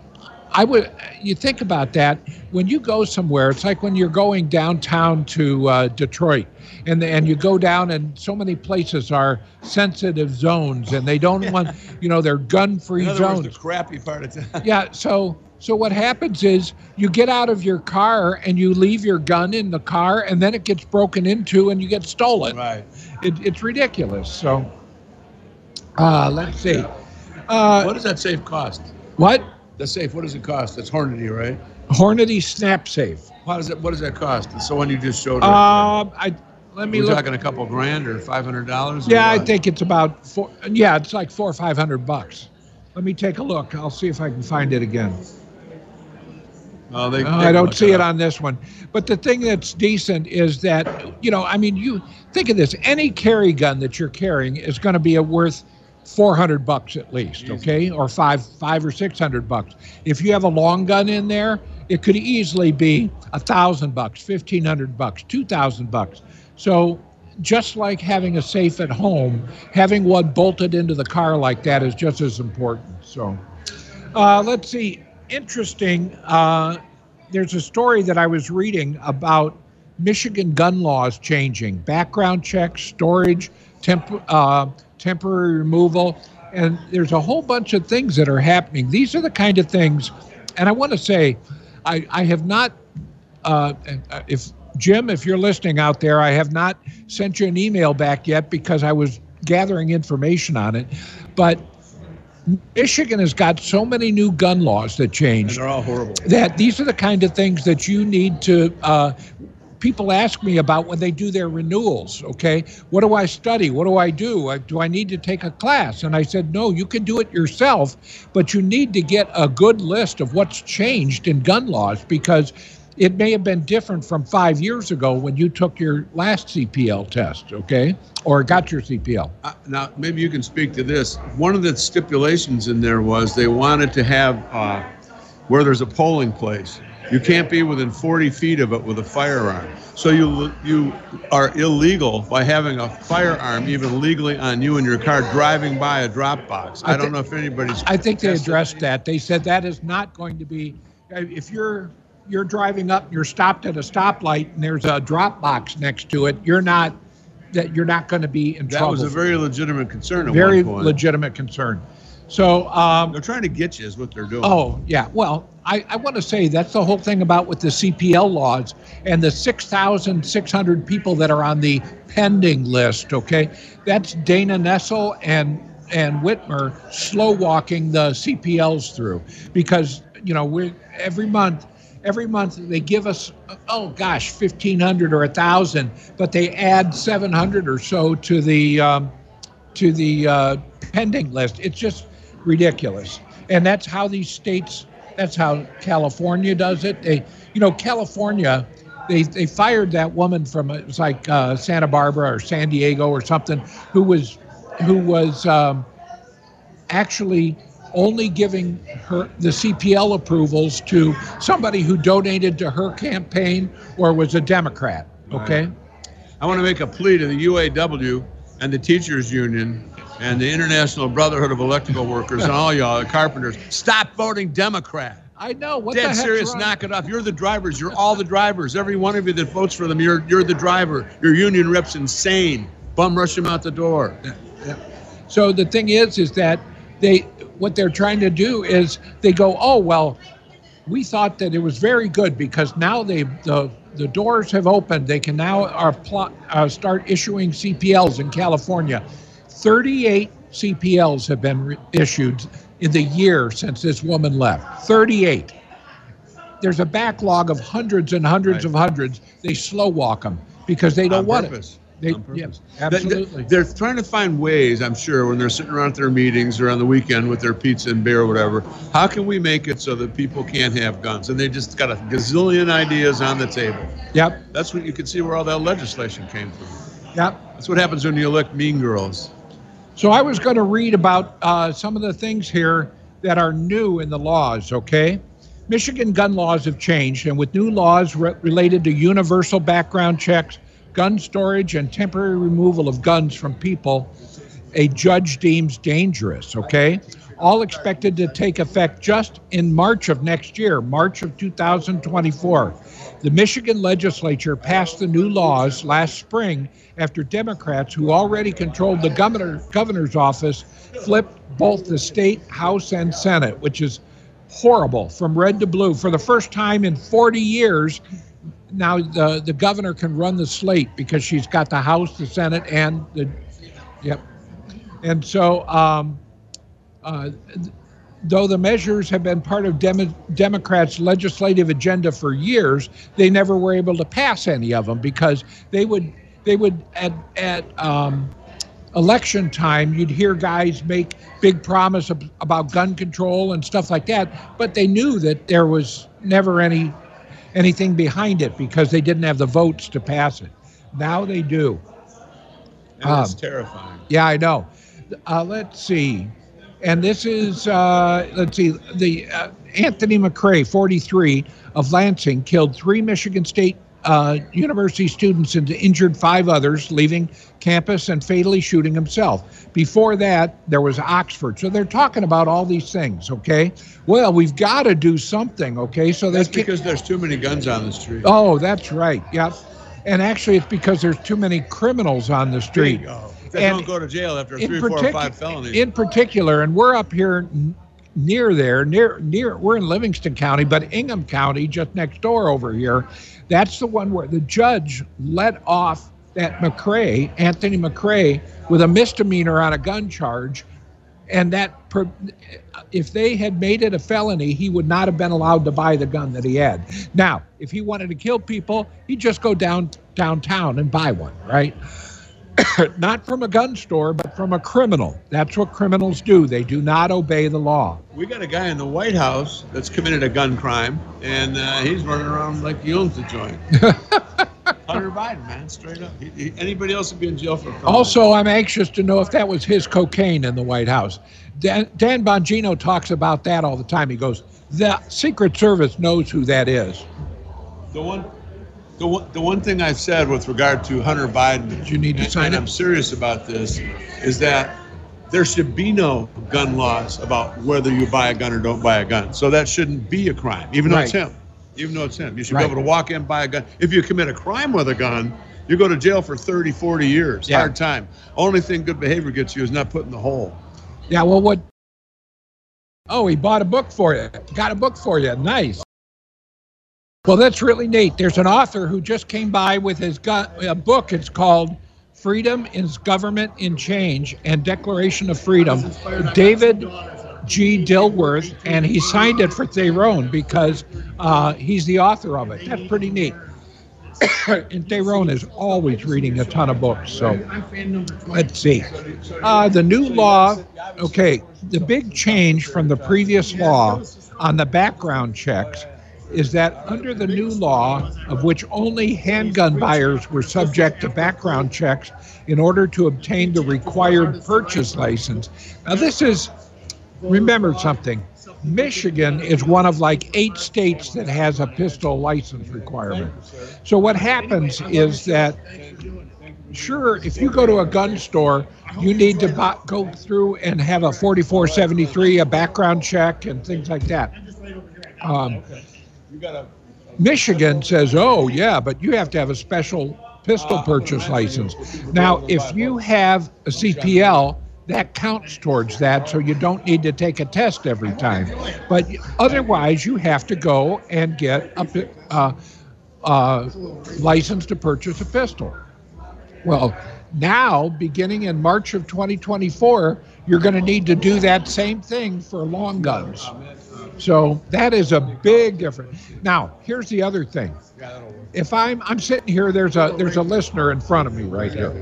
I would. You think about that when you go somewhere. It's like when you're going downtown to uh, Detroit, and and you go down, and so many places are sensitive zones, and they don't want, you know, they're gun-free In other zones. words, the crappy part of town. Yeah. So so what happens is you get out of your car and you leave your gun in the car, and then it gets broken into and you get stolen. Right. It, it's ridiculous. So uh, let's see. Uh, What does that save cost? what? The safe, what does it cost? That's Hornady, right? Hornady Snap Safe. How does it? What does that cost? The one you just showed. us. Um, I let me We're look. talking a couple grand or five hundred dollars. Yeah, I think it's about four. Yeah, it's like four or five hundred bucks. Let me take a look. I'll see if I can find it again. Oh, they, Uh, I don't see it up. on this one. But the thing that's decent is that, you know, I mean, you think of this any carry gun that you're carrying is going to be a worth 400 bucks at least, okay? Or five, five or 600 bucks. If you have a long gun in there, it could easily be a thousand bucks, 1500 bucks, 2000 bucks. So just like having a safe at home, having one bolted into the car like that is just as important. So, uh, let's see. Interesting. Uh, there's a story that I was reading about Michigan gun laws changing, background checks, storage, temp- uh, temporary removal, and there's a whole bunch of things that are happening. These are the kind of things, and I want to say, I, I have not. Uh, if Jim, if you're listening out there, I have not sent you an email back yet because I was gathering information on it, but Michigan has got so many new gun laws that And changed they're all horrible. that these are the kind of things that you need to uh, people ask me about when they do their renewals okay? What do i study? What do i do? Do i need to take a class? And i said no you can do it yourself but you need to get a good list of what's changed in gun laws because it may have been different from five years ago when you took your last cpl test okay? Or got your cpl Uh, now, maybe you can speak to this. One of the stipulations in there was they wanted to have uh, where there's a polling place. You can't be within 40 feet of it with a firearm. So you you are illegal by having a firearm even legally on you in your car driving by a drop box. I, I don't know if anybody's. I think they addressed that. They said that is not going to be, if you're, you're driving up, you're stopped at a stoplight and there's a drop box next to it, you're not, that you're not going to be in That trouble. That was a very legitimate concern at Very one point. legitimate concern. So, um, They're trying to get you, is what they're doing. Oh, yeah. Well, I, I want to say that's the whole thing about with the CPL laws and the 6,600 people that are on the pending list, okay? That's Dana Nessel and and Whitmer slow walking the CPLs through because, you know, we every month every month they give us oh gosh 1500 or 1000 but they add 700 or so to the um, to the uh, pending list. It's just ridiculous. And that's how these states, that's how California does it. They, you know, California, they, they fired that woman from, it was like uh, Santa Barbara or San Diego or something, who was, who was um, actually only giving her the CPL approvals to somebody who donated to her campaign or was a Democrat. Okay. I want to make a plea to the UAW and the teachers union and the International Brotherhood of Electrical Workers and all y'all, the carpenters. Stop voting Democrat. I know. What the Dead serious, wrong? knock it off. You're the drivers. You're all the drivers. Every one of you that votes for them, you're you're the driver. Your union rep's insane. Bum rush them out the door. Yeah. So the thing is, is that they what they're trying to do is they go, oh well, we thought that it was very good because now they the the doors have opened. They can now uh, start issuing CPLs in California. Thirty-eight CPLs have been re- issued in the year since this woman left. Thirty-eight. There's a backlog of hundreds and hundreds Right. of hundreds. They slow walk them because they don't On want purpose. it. They, On yeah, purpose. They- absolutely. They're trying to find ways, I'm sure, when they're sitting around at their meetings or on the weekend with their pizza and beer or whatever. How can we make it so that people can't have guns? And they just got a gazillion ideas on the table. yep. That's what you can see where all that legislation came from. Yep. That's what happens when you elect mean girls. So I was going to read about uh, some of the things here that are new in the laws, okay? Michigan gun laws have changed, and with new laws re- related to universal background checks, gun storage, and temporary removal of guns from people, a judge deems dangerous, okay? All expected to take effect just in March of next year, March of 2024. The Michigan legislature passed the new laws last spring after Democrats, who already controlled the governor, governor's office, flipped both the state House and Senate, which is horrible from red to blue. For the first time in 40 years, now the, the governor can run the slate because she's got the House, the Senate, and the. Yep. And so, um, uh, though the measures have been part of Demo- Democrats' legislative agenda for years, they never were able to pass any of them because they would they would at at um, election time you'd hear guys make big promise of, about gun control and stuff like that, but they knew that there was never any anything behind it because they didn't have the votes to pass it. Now they do. That's Um, terrifying. Yeah, I know. Uh, let's see. And this is, uh, let's see, the uh, Anthony McRae, 43, of Lansing, killed three Michigan State uh, University students and injured five others, leaving campus and fatally shooting himself. Before that, there was Oxford. So they're talking about all these things, okay? Well, we've got to do something, okay? So That's because there's too many guns on the street. Oh, that's right. Yep. And actually, it's because there's too many criminals on the street. Bingo. They And don't go to jail after three, four, or five felonies. In particular, and we're up here near there, near near. We're in Livingston County, but Ingham County, just next door over here. That's the one where the judge let off that McRae, Anthony McRae, with a misdemeanor on a gun charge, and that per, if they had made it a felony, he would not have been allowed to buy the gun that he had. Now, if he wanted to kill people, he'd just go down downtown and buy one, right? not from a gun store, but from a criminal. That's what criminals do. They do not obey the law. we got a guy in the White House that's committed a gun crime, and uh, he's running around like he owns the joint. Hunter Biden, man, straight up. He, he, anybody else would be in jail for. Also, I'm anxious to know if that was his cocaine in the White House. Dan, Dan Bongino talks about that all the time. He goes, "The Secret Service knows who that is." The one, the one, the one thing I've said with regard to Hunter Biden, You need to and, sign and it. I'm serious about this, is that there should be no gun laws about whether you buy a gun or don't buy a gun. So that shouldn't be a crime, even though it's him. Even though it's him, you should Right. be able to walk in buy a gun. If you commit a crime with a gun, you go to jail for 30, 40 years. Yeah. Hard time. Only thing good behavior gets you is not put in the hole. Yeah. Well, what? Oh, he bought a book for you. Got a book for you. Nice. Well, that's really neat. There's an author who just came by with his gu- a book. It's called Freedom is Government in Chains and Declaration of Freedom. David G. Dilworth, and he signed it for Thayrone because uh, he's the author of it. That's pretty neat. and Thayrone is always reading a ton of books. So let's see. Uh, the new law, okay, the big change from the previous law on the background checks is that under the new law, of which only handgun buyers were subject to background checks in order to obtain the required purchase license. Now, this is, remember something. Michigan is one of like eight states that has a pistol license requirement. So, what happens is that sure, if you go to a gun store, you need to buy, go through and have a 4473, a background check, and things like that. Um, Michigan says, oh, yeah, but you have to have a special pistol purchase license. Now, if you have a CPL, that counts towards that, so you don't need to take a test every time. But otherwise, you have to go and get a uh, uh, license to purchase a pistol. Well, now, beginning in March of 2024, you're going to need to do that same thing for long guns. So that is a big difference. Now, here's the other thing. If I'm I'm sitting here, there's a there's a listener in front of me right here,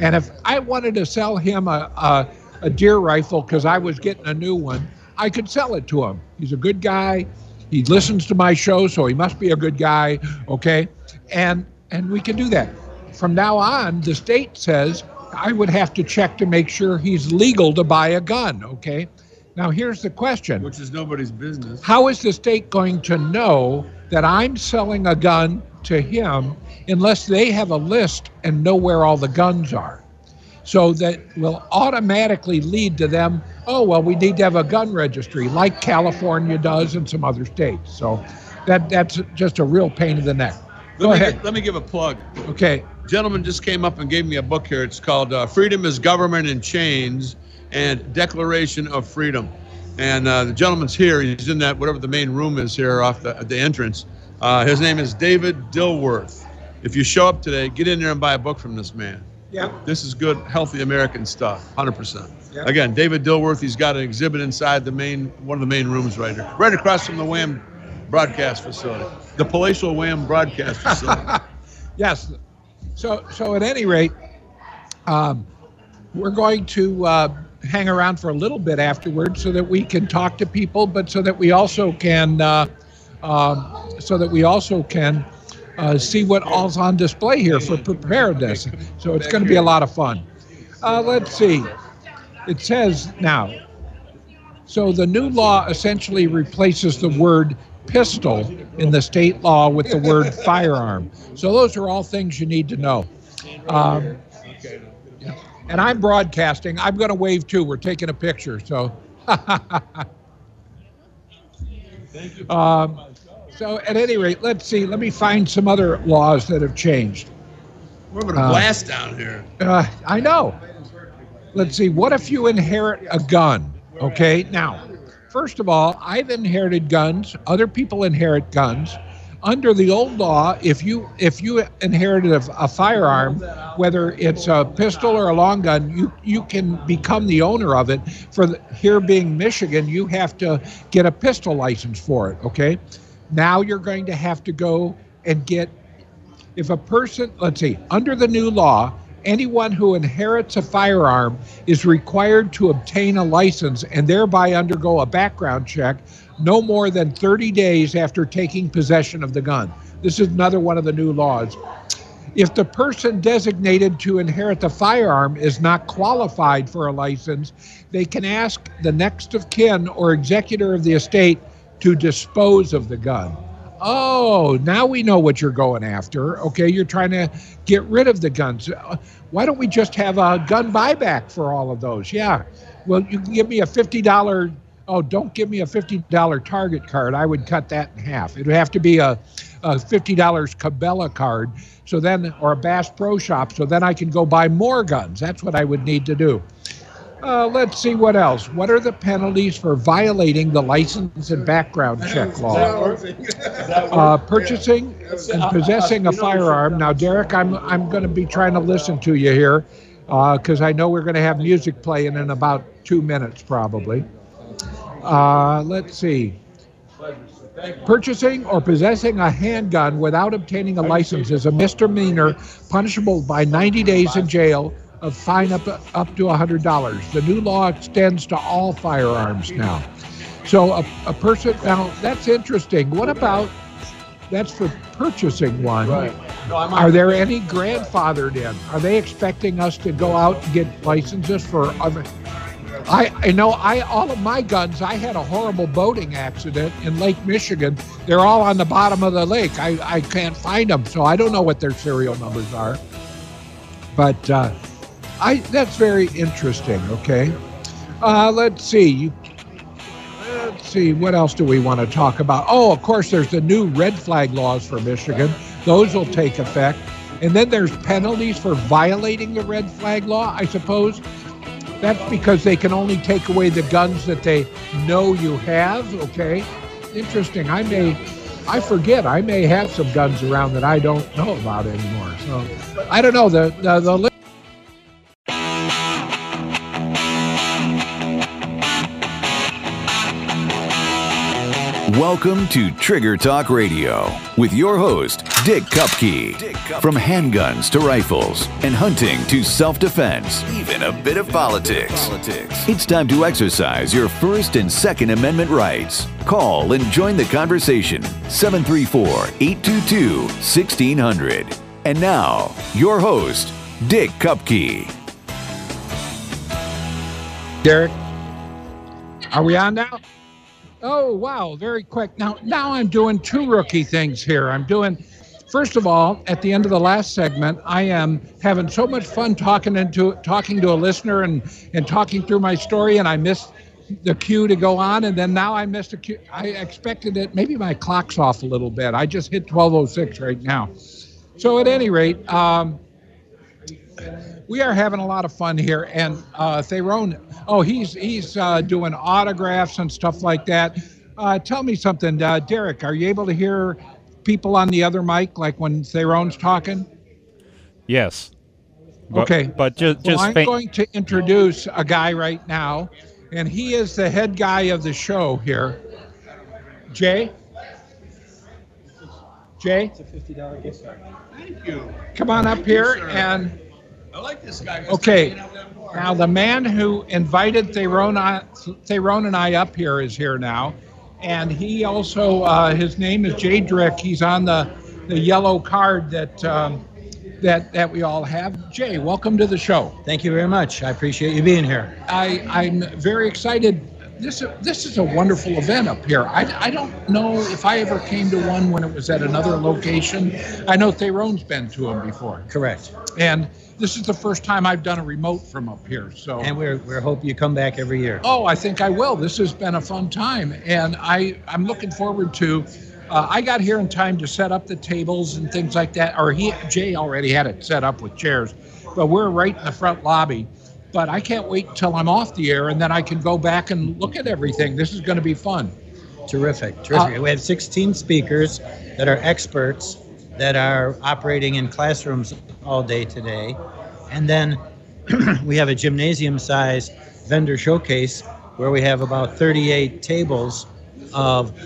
and if I wanted to sell him a a, a deer rifle because I was getting a new one, I could sell it to him. He's a good guy. He listens to my show, so he must be a good guy. Okay, and and we can do that. From now on, the state says I would have to check to make sure he's legal to buy a gun. Okay. Now here's the question. Which is nobody's business. How is the state going to know that I'm selling a gun to him unless they have a list and know where all the guns are? So that will automatically lead to them, oh, well, we need to have a gun registry like California does and some other states. So that that's just a real pain in the neck. Go let me, ahead. Let me give a plug. Okay. Gentleman just came up and gave me a book here. It's called uh, Freedom is Government in Chains and Declaration of Freedom. And uh, the gentleman's here. He's in that, whatever the main room is here off the, the entrance. Uh, his name is David Dilworth. If you show up today, get in there and buy a book from this man. Yeah. This is good, healthy American stuff, 100%. Yeah. Again, David Dilworth, he's got an exhibit inside the main, one of the main rooms right here, right across from the WAAM broadcast facility, the palatial WAAM broadcast facility. Yes. So so at any rate, um, we're going to uh, hang around for a little bit afterwards so that we can talk to people, but so that we also can uh, um, so that we also can uh, see what all's on display here for preparedness. So it's going to be a lot of fun. Uh, let's see. It says now. So the new law essentially replaces the word pistol in the state law with the word firearm. So those are all things you need to know. Um, and I'm broadcasting. I'm going to wave too. We're taking a picture. So. Thank you. Um, so at any rate, let's see. Let me find some other laws that have changed. We're having a Uh, blast down here. Uh, I know. Let's see. What if you inherit a gun? Okay. Now, first of all, I've inherited guns. Other people inherit guns. Under the old law, if you if you inherited a, a firearm, whether it's a pistol or a long gun, you you can become the owner of it. For the, here being Michigan, you have to get a pistol license for it. Okay. Now you're going to have to go and get if a person, let's see, under the new law, anyone who inherits a firearm is required to obtain a license and thereby undergo a background check no more than 30 days after taking possession of the gun. This is another one of the new laws. If the person designated to inherit the firearm is not qualified for a license, they can ask the next of kin or executor of the estate to dispose of the gun. Oh, now we know what you're going after. Okay, you're trying to get rid of the guns. Uh, Why don't we just have a gun buyback for all of those? Yeah. Well, you can give me a $50. Oh, don't give me a $50 Target card. I would cut that in half. It would have to be a, a $50 Cabela card. So then, or a Bass Pro Shop. So then I can go buy more guns. That's what I would need to do. Uh, let's see what else. What are the penalties for violating the license and background check law? Uh, purchasing and possessing a firearm. Now, Derek, I'm I'm going to be trying to listen to you here because I know we're going to have music playing in about two minutes, probably. Uh, let's see. Purchasing or possessing a handgun without obtaining a license is a misdemeanor punishable by 90 days in jail, of fine up, up to $100. The new law extends to all firearms now. So a, a person, now that's interesting. What about, that's for purchasing one. Are there any grandfathered in? Are they expecting us to go out and get licenses for other? I, I know I all of my guns. I had a horrible boating accident in Lake Michigan. They're all on the bottom of the lake. I, I can't find them, so I don't know what their serial numbers are. But uh, I that's very interesting. Okay, uh, let's see. You, let's see. What else do we want to talk about? Oh, of course, there's the new red flag laws for Michigan. Those will take effect, and then there's penalties for violating the red flag law. I suppose. That's because they can only take away the guns that they know you have. Okay, interesting. I may, I forget. I may have some guns around that I don't know about anymore. So I don't know. The the, the Welcome to Trigger Talk Radio with your host, Dick Cupka. From handguns to rifles and hunting to self defense, even a bit of politics. It's time to exercise your First and Second Amendment rights. Call and join the conversation 734 822 1600. And now, your host, Dick Cupka. Derek, are we on now? Oh wow, very quick. Now now I'm doing two rookie things here. I'm doing First of all, at the end of the last segment, I am having so much fun talking into talking to a listener and and talking through my story, and I missed the cue to go on, and then now I missed a cue. I expected it. Maybe my clock's off a little bit. I just hit 12:06 right now. So at any rate, um, we are having a lot of fun here, and uh, Thayrone. Oh, he's he's uh, doing autographs and stuff like that. Uh, tell me something, uh, Derek. Are you able to hear people on the other mic, like when Thayrone's talking? Yes. But, okay, but just just well, I'm faint- going to introduce a guy right now, and he is the head guy of the show here. Jay. Jay. It's a fifty dollar gift card. Thank you. Come on up here and. I like this guy. Okay. Now, the man who invited Thayrone, Thayrone and I up here is here now. And he also, uh, his name is Jay Drick. He's on the, the yellow card that, um, that, that we all have. Jay, welcome to the show. Thank you very much. I appreciate you being here. I, I'm very excited. This, this is a wonderful event up here. I, I don't know if I ever came to one when it was at another location. I know Thayrone's been to them before. Correct. And this is the first time I've done a remote from up here. So And we're we're hope you come back every year. Oh, I think I will. This has been a fun time, and I I'm looking forward to. Uh, I got here in time to set up the tables and things like that. Or he Jay already had it set up with chairs, but we're right in the front lobby. But I can't wait until I'm off the air, and then I can go back and look at everything. This is going to be fun. Terrific. Terrific. Uh, we have 16 speakers that are experts that are operating in classrooms all day today. And then we have a gymnasium size vendor showcase where we have about 38 tables of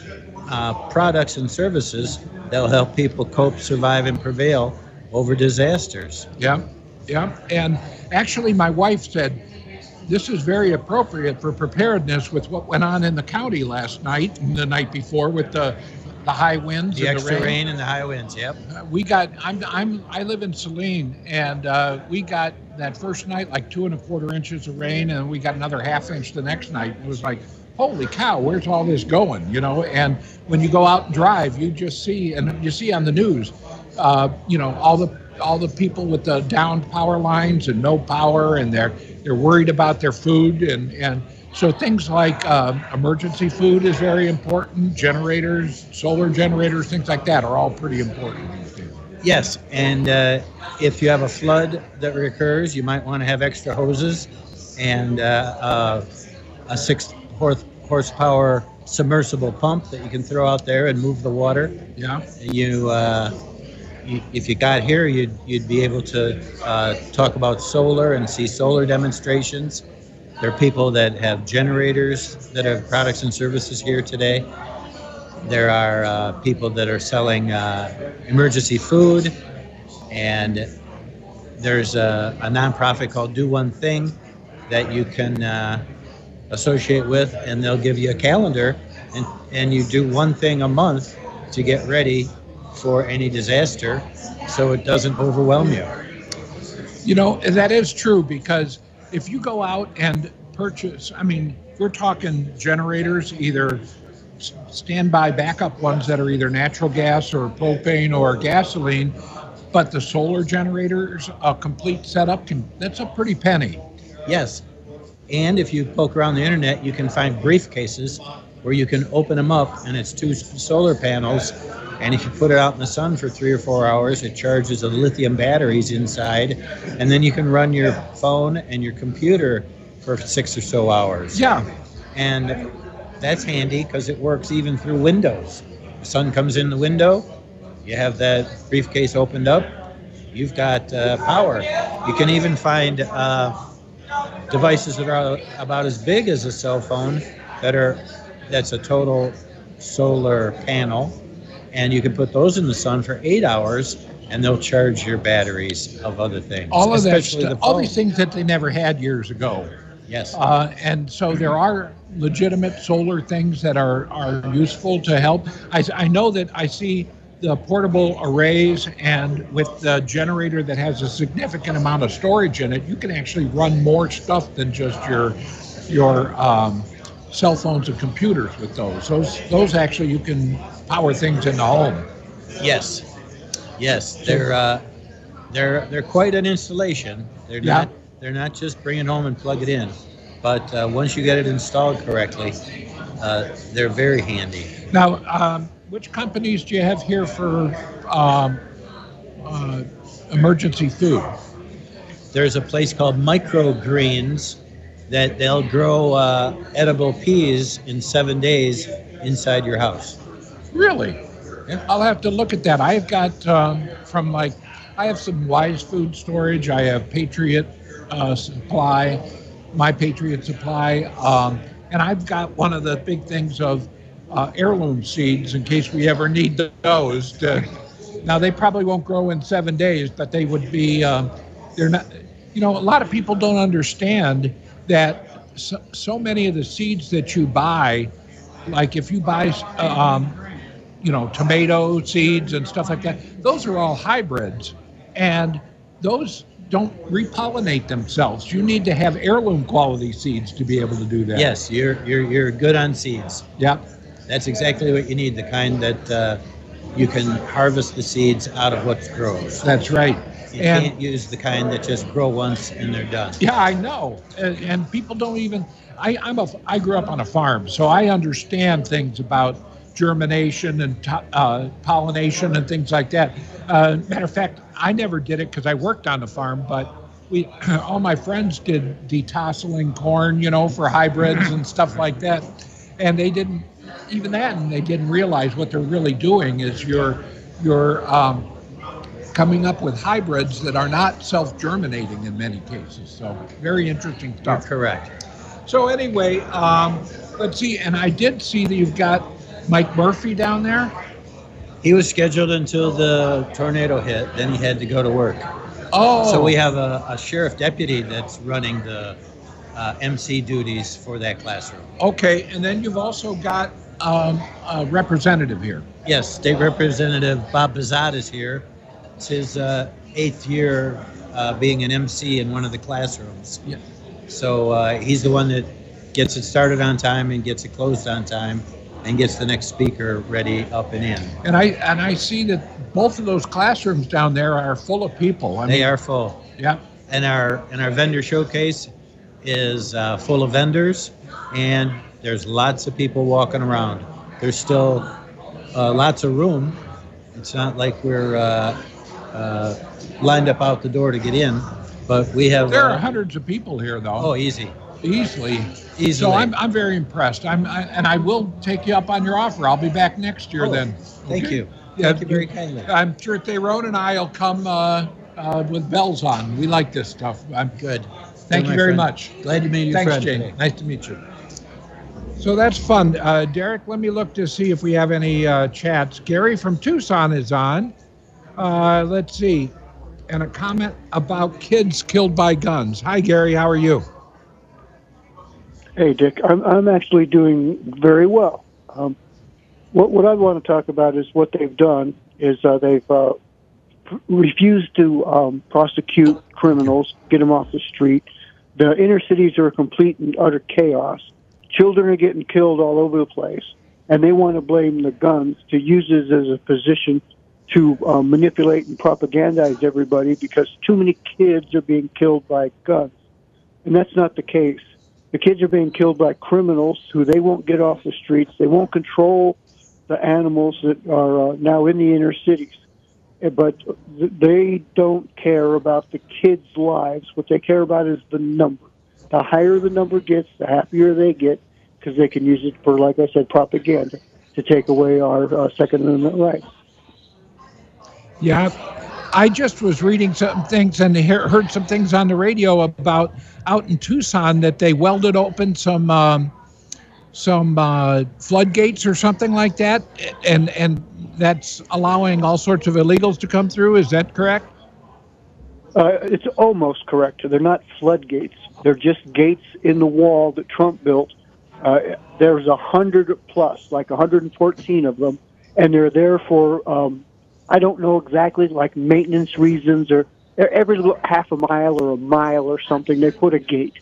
uh, products and services that will help people cope, survive, and prevail over disasters. Yeah, yeah. And actually, my wife said this is very appropriate for preparedness with what went on in the county last night and the night before with the the high winds The and extra rain and the high winds, yep. Uh, we got I'm I'm I live in Saline and uh, we got that first night like two and a quarter inches of rain and we got another half inch the next night. It was like, holy cow, where's all this going? You know, and when you go out and drive, you just see and you see on the news, uh, you know, all the all the people with the downed power lines and no power and they're they're worried about their food and and so things like uh, emergency food is very important. Generators, solar generators, things like that are all pretty important. Yes, and uh, if you have a flood that recurs, you might want to have extra hoses and uh, uh, a six horse horsepower submersible pump that you can throw out there and move the water. Yeah. You, uh, you if you got here, you'd you'd be able to uh, talk about solar and see solar demonstrations. There are people that have generators that have products and services here today. There are uh, people that are selling uh, emergency food, and there's a, a nonprofit called Do One Thing that you can uh, associate with, and they'll give you a calendar, and, and you do one thing a month to get ready for any disaster so it doesn't overwhelm you. You know, that is true because if you go out and purchase, I mean, we're talking generators, either standby backup ones that are either natural gas or propane or gasoline, but the solar generators, a complete setup can, that's a pretty penny. Yes. And if you poke around the internet, you can find briefcases where you can open them up and it's two solar panels. And if you put it out in the sun for three or four hours, it charges the lithium batteries inside. And then you can run your phone and your computer for six or so hours. Yeah, And that's handy because it works even through windows. The sun comes in the window, you have that briefcase opened up, you've got uh, power. You can even find uh, devices that are about as big as a cell phone that are that's a total solar panel, and you can put those in the sun for eight hours, and they'll charge your batteries of other things. all of that stuff, the all these things that they never had years ago. Yes. Uh, and so there are legitimate solar things that are, are useful to help. I, I know that I see the portable arrays and with the generator that has a significant amount of storage in it, you can actually run more stuff than just your your um, cell phones and computers with those. Those those actually you can power things in the home. yes. Yes, they're uh, they're they're quite an installation. They're Yeah. not they're not just bring it home and plug it in, but uh, once you get it installed correctly, uh, they're very handy. Now, um, which companies do you have here for um, uh, emergency food? There's a place called Microgreens that they'll grow uh, edible peas in seven days inside your house. Really? Yeah. I'll have to look at that. I've got um, from like, I have some Wise Food Storage. I have Patriot uh, Supply, My Patriot Supply, um, and I've got one of the big things of uh, heirloom seeds in case we ever need those. To, now they probably won't grow in seven days, but they would be. Um, they're not. You know, a lot of people don't understand that so, so many of the seeds that you buy, like if you buy. Um, you know, tomato seeds and stuff like that. Those are all hybrids, and those don't repollinate themselves. You need to have heirloom quality seeds to be able to do that. Yes, you're you're you're good on seeds. Yep. That's exactly what you need. The kind that uh, you can harvest the seeds out of what grows. That's right. You And can't use the kind that just grow once and they're done. yeah, I know. And, and people don't even. I, I'm a. I grew up on a farm, so I understand things about germination and to, uh, pollination and things like that. Uh, matter of fact, I never did it because I worked on the farm, but we, all my friends did detasseling corn, you know, for hybrids and stuff like that, and they didn't. Even that, and they didn't realize what they're really doing is you're, you're um, coming up with hybrids that are not self-germinating in many cases. So very interesting You're stuff. correct. So anyway, um, let's see. And I did see that you've got Mike Murphy down there. He was scheduled until the tornado hit. Then he had to go to work. Oh, So we have a, a sheriff deputy that's running the uh, MC duties for that classroom. okay. And then you've also got um, a representative here. Yes, State Representative Bob Bezotte is here. It's his uh, eighth year uh, being an MC in one of the classrooms. Yeah. So uh, he's the one that gets it started on time and gets it closed on time and gets the next speaker ready up and in. And I and I see that both of those classrooms down there are full of people. I They mean, are full. Yeah. And our and our vendor showcase is uh, full of vendors, and there's lots of people walking around. There's still uh, lots of room. It's not like we're uh, uh, lined up out the door to get in, but we have. There uh, are hundreds of people here, though. Oh, easy, easily. easily. So I'm, I'm very impressed. I'm I, and I will take you up on your offer. I'll be back next year Oh, then. Thank Okay? you. Yeah, Thank you very kindly. I'm sure Thayrone and I will come uh, uh, with bells on. We like this stuff. I'm Good. Thank you very friend. much. Glad to meet your Thanks, friend Jane. Nice to meet you. So that's fun. Uh, Derek, let me look to see if we have any uh, chats. Gary from Tucson is on. Uh, let's see. And a comment about kids killed by guns. Hi, Gary. How are you? Hey, Dick. I'm I'm actually doing very well. Um, what what I want to talk about is what they've done is uh, they've uh, refused to um, prosecute criminals, get them off the street. The inner cities are complete and utter chaos. Children are getting killed all over the place, and they want to blame the guns to use this as a position to uh, manipulate and propagandize everybody because too many kids are being killed by guns, and that's not the case. The kids are being killed by criminals who they won't get off the streets. They won't control the animals that are uh, now in the inner cities. Eh, But they don't care about the kids' lives. What they care about is the number. The higher the number gets, the happier they get because they can use it for, like I said, propaganda to take away our uh, Second Amendment rights. Yeah, I just was reading some things and hear, heard some things on the radio about out in Tucson that they welded open some um, some uh, floodgates or something like that, and and that's allowing all sorts of illegals to come through. Is that correct? Uh, it's almost correct. They're not floodgates. They're just gates in the wall that Trump built. Uh, there's a hundred plus, like 114 of them, and they're there for um, I don't know exactly, like maintenance reasons or every little half a mile or a mile or something. They put a gate.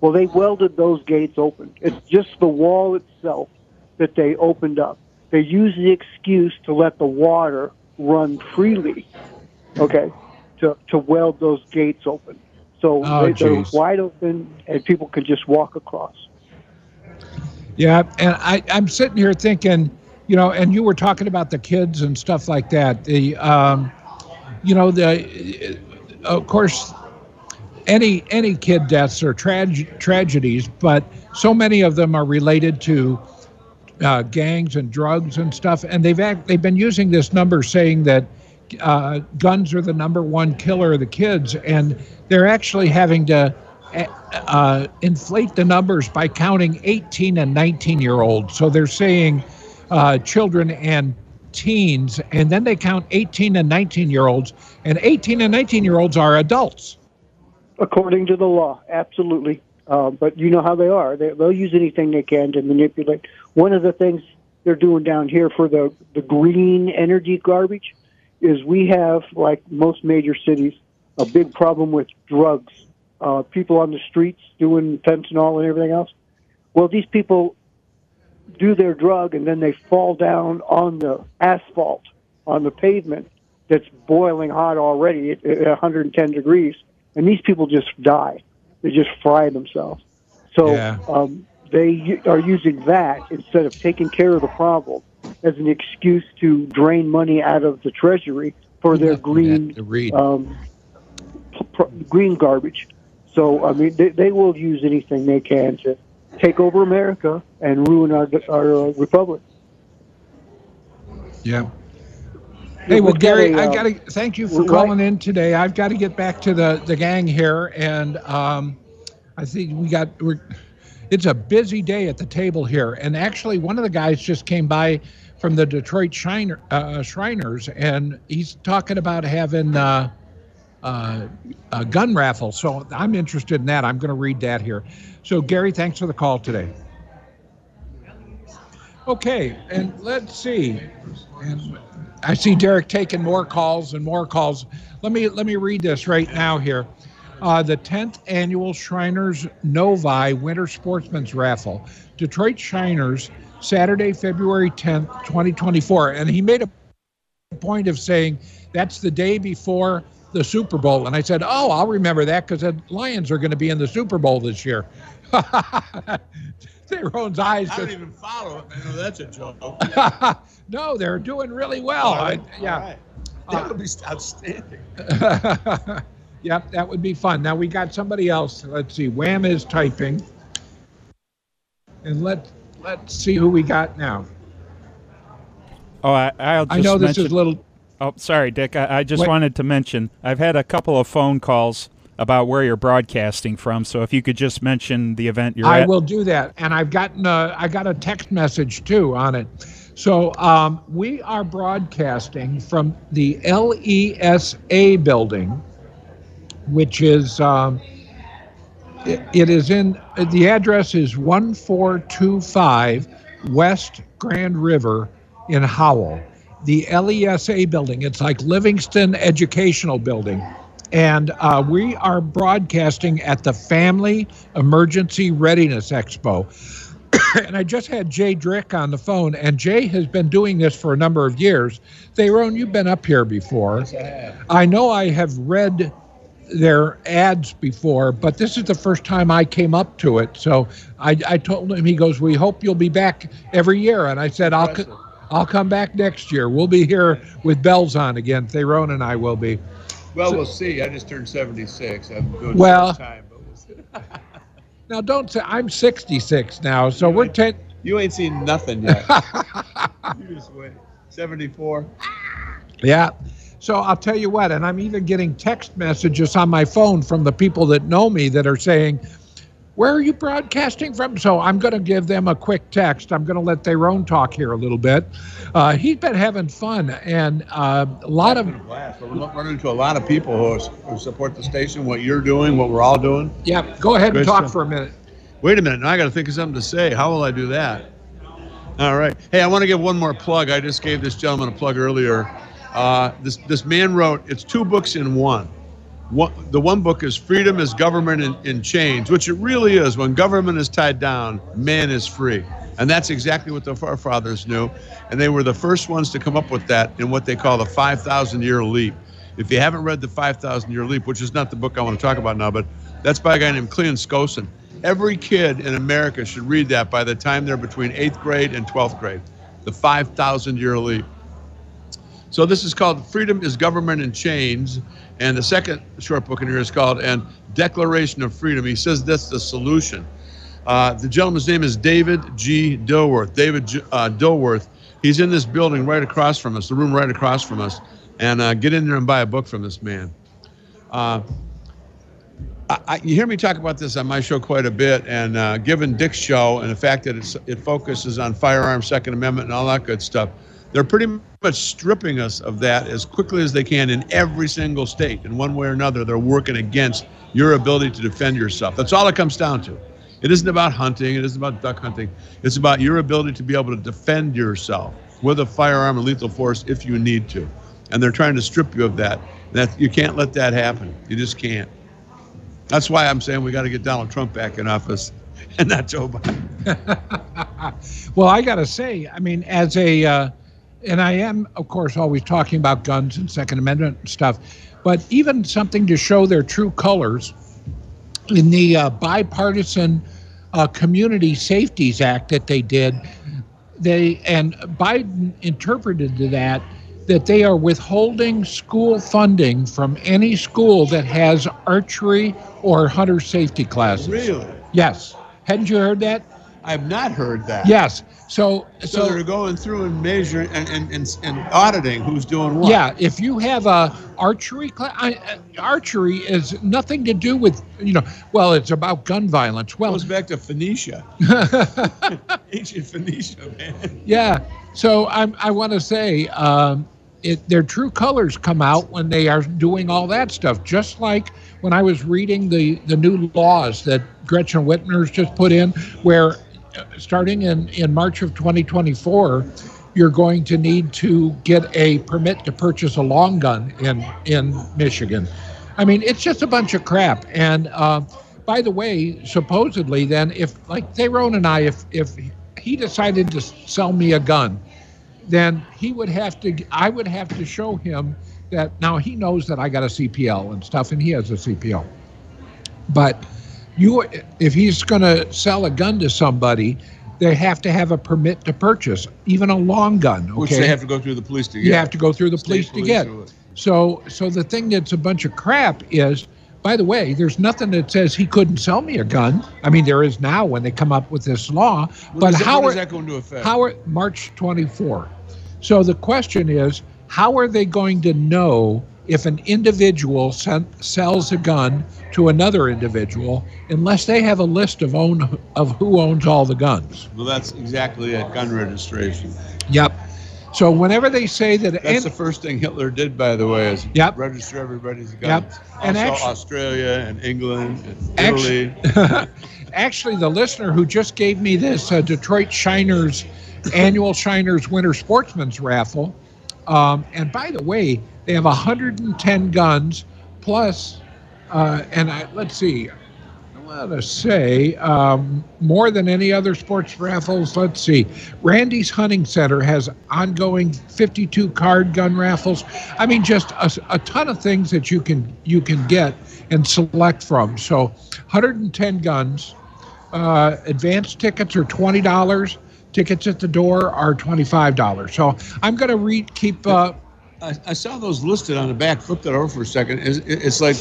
Well, they welded those gates open. It's just the wall itself that they opened up. They used the excuse to let the water run freely, okay, to, to weld those gates open. So Oh, they, they're geez. wide open and people can just walk across. Yeah, and I, I'm sitting here thinking, you know, and you were talking about the kids and stuff like that. The, um, you know, the, of course, any any kid deaths are trage- tragedies, but so many of them are related to uh, gangs and drugs and stuff. And they've act, they've been using this number saying that uh, guns are the number one killer of the kids, and they're actually having to uh, inflate the numbers by counting 18 and 19 year olds. So they're saying uh, children and teens, and then they count 18 and 19 year olds, and 18 and 19 year olds are adults. According to the law, absolutely. Uh, but you know how they are. They, they'll use anything they can to manipulate. One of the things they're doing down here for the, the green energy garbage is we have, like most major cities, a big problem with drugs. Uh, people on the streets doing fentanyl and everything else. Well, these people do their drug and then they fall down on the asphalt, on the pavement that's boiling hot already at, at 110 degrees, and these people just die. They just fry themselves. So Yeah. um, they are using that instead of taking care of the problem as an excuse to drain money out of the treasury for their green um, p- pr- green garbage. So I mean, they, they will use anything they can to take over America and ruin our our uh, republic. Yeah. Hey, well, Gary, I uh, got to thank you for calling in today. I've got to get back to the the gang here, and um, I think we got we're. It's a busy day at the table here, and actually, one of the guys just came by from the Detroit Shriner, uh, Shriners, and he's talking about having uh, uh, a gun raffle. So I'm interested in that. I'm going to read that here. So, Gary, thanks for the call today. Okay, and let's see. And I see Derek taking more calls and more calls. Let me let me read this right now here. Uh, the 10th annual Shriners Novi Winter Sportsman's Raffle, Detroit Shriners, Saturday, February 10th, 2024. And he made a point of saying that's the day before the Super Bowl. And I said, Oh, I'll remember that because the Lions are going to be in the Super Bowl this year. Thayrone's eyes I just don't even follow it. I know that's a joke. no, they're doing really well. I, yeah. All right. Uh, that would be outstanding. yep, that would be fun. Now we got somebody else. Let's see. Wham is typing. And let let's see who we got now. Oh, I, I'll just I know this mention, is a little Oh, sorry, Dick. I, I just Wait. wanted to mention I've had a couple of phone calls about where you're broadcasting from. So if you could just mention the event you're at. I at. will do that. And I've gotten a, I got a text message too on it. So um, we are broadcasting from the LESA building, which is um, it, it is in the address is 1425 West Grand River in Howell. The LESA building. It's like Livingston Educational Building. And uh, we are broadcasting at the Family Emergency Readiness Expo. and I just had Jay Drick on the phone, and Jay has been doing this for a number of years. Thayrone, you've been up here before. I know I have read their ads before, but this is the first time I came up to it. So I, I told him, he goes, "We hope you'll be back every year." And I said, "I'll, co- I'll come back next year. We'll be here with bells on again. Thayrone and I will be." Well, we'll see. I just turned 76. I'm doing Well- time, but we'll see. Now, don't say I'm 66 now, so we're ten. You ain't seen nothing yet. you just wait. 74. Yeah. So I'll tell you what, and I'm even getting text messages on my phone from the people that know me that are saying, Where are you broadcasting from? So I'm going to give them a quick text. I'm going to let Thayrone talk here a little bit. Uh, he's been having fun, and uh, a lot of, Blast. We're running into a lot of people who, are, who support the station, what you're doing, what we're all doing. yeah, go ahead and talk stuff. for a minute. Wait a minute. Now I got to think of something to say. How will I do that? All right. Hey, I want to give one more plug. I just gave this gentleman a plug earlier. Uh, this this man wrote. It's two books in one. One, the one book is Freedom is Government in, in Chains, which it really is. When government is tied down, man is free. And that's exactly what the forefathers knew. And they were the first ones to come up with that in what they call the 5,000 year leap. If you haven't read the 5,000 year leap, which is not the book I want to talk about now, but that's by a guy named Cleon Skousen. Every kid in America should read that by the time they're between eighth grade and 12th grade. The 5,000 year leap. So this is called Freedom is Government in Chains. And the second short book in here is called And Declaration of Freedom. He says that's the solution. Uh, the gentleman's name is David G. Dilworth. David G, uh, Dilworth. He's in this building right across from us, the room right across from us. And uh, get in there and buy a book from this man. Uh, I, you hear me talk about this on my show quite a bit, and uh, given Dick's show and the fact that it focuses on firearms, Second Amendment, and all that good stuff, they're pretty much stripping us of that as quickly as they can in every single state. In one way or another, they're working against your ability to defend yourself. That's all it comes down to. It isn't about hunting, it isn't about duck hunting. It's about your ability to be able to defend yourself with a firearm and lethal force if you need to. And they're trying to strip you of that. That you can't let that happen. You just can't. That's why I'm saying we got to get Donald Trump back in office and not Joe Biden. well, I got to say, I mean, as a uh, and I am, of course, always talking about guns and Second Amendment stuff, but even something to show their true colors in the uh, bipartisan uh, Community Safeties Act that they did, they and Biden interpreted that that they are withholding school funding from any school that has archery or hunter safety classes. Really? Yes. Hadn't you heard that? I have not heard that. Yes. So, so, so they're going through and measuring and, and, and, and, auditing who's doing what. Yeah, if you have a archery class, uh, archery is nothing to do with you know. Well, it's about gun violence. Well, it goes back to Phoenicia, ancient Phoenicia, man. Yeah. So I'm, I want to say um, it, their true colors come out when they are doing all that stuff. Just like when I was reading the the new laws that Gretchen Whitmer's just put in, where starting in, in March of 2024, you're going to need to get a permit to purchase a long gun in in Michigan. I mean, it's just a bunch of crap. And uh, by the way, supposedly, then if like Thayrone and I, if if he decided to sell me a gun, then he would have to. I would have to show him that now he knows that I got a CPL and stuff, and he has a CPL. But you if he's going to sell a gun to somebody they have to have a permit to purchase even a long gun okay? which they have to go through the police to get. you have to go through the police, police to get. so so the thing that's a bunch of crap is by the way there's nothing that says he couldn't sell me a gun. I mean there is now when they come up with this law when but is how that, are, that going to affect how are march 24 so the question is how are they going to know if an individual sent, sells a gun to another individual unless they have a list of own of who owns all the guns. Well, that's exactly it. Gun registration. Yep. So whenever they say that, that's and, the first thing Hitler did, by the way, is yep. register everybody's guns. Yep. And also actually, Australia and England and Italy. Actually, actually, the listener who just gave me this uh, Detroit Shriners annual Shriners Winter Sportsman's raffle. Um, and by the way, they have 110 guns plus, uh, and I, let's see, I want to say um, more than any other sports raffles. Let's see, Randy's Hunting Center has ongoing 52 card gun raffles. I mean, just a, a ton of things that you can you can get and select from. So, 110 guns. Uh, advance tickets are twenty dollars. Tickets at the door are twenty-five dollars. So I'm going to read keep. Uh, I, I, saw those listed on the back. Flip that over for a second. It's, it's like,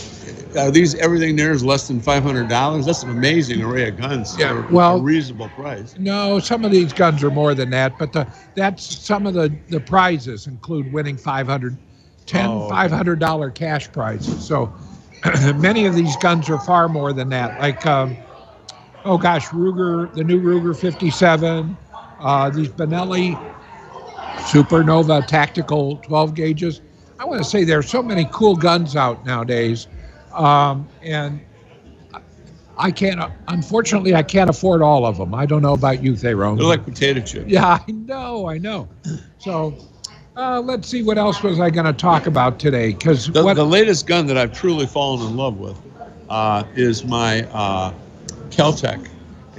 are these everything there is less than five hundred dollars? That's an amazing array of guns. Yeah, well, a reasonable price. No, some of these guns are more than that, but the that's some of the the prizes include winning 500 10 oh, okay. 500 dollar cash prizes. So many of these guns are far more than that. Like, um, oh gosh, Ruger, the new Ruger 57, uh, these Benelli Supernova tactical 12 gauges. I want to say there's so many cool guns out nowadays, um, and I can't. Unfortunately, I can't afford all of them. I don't know about you, Thayrone. They're like potato chips. Yeah, I know, I know. So, uh, let's see what else was I going to talk about today? Because the, the, latest gun that I've truly fallen in love with uh, is my uh, Keltec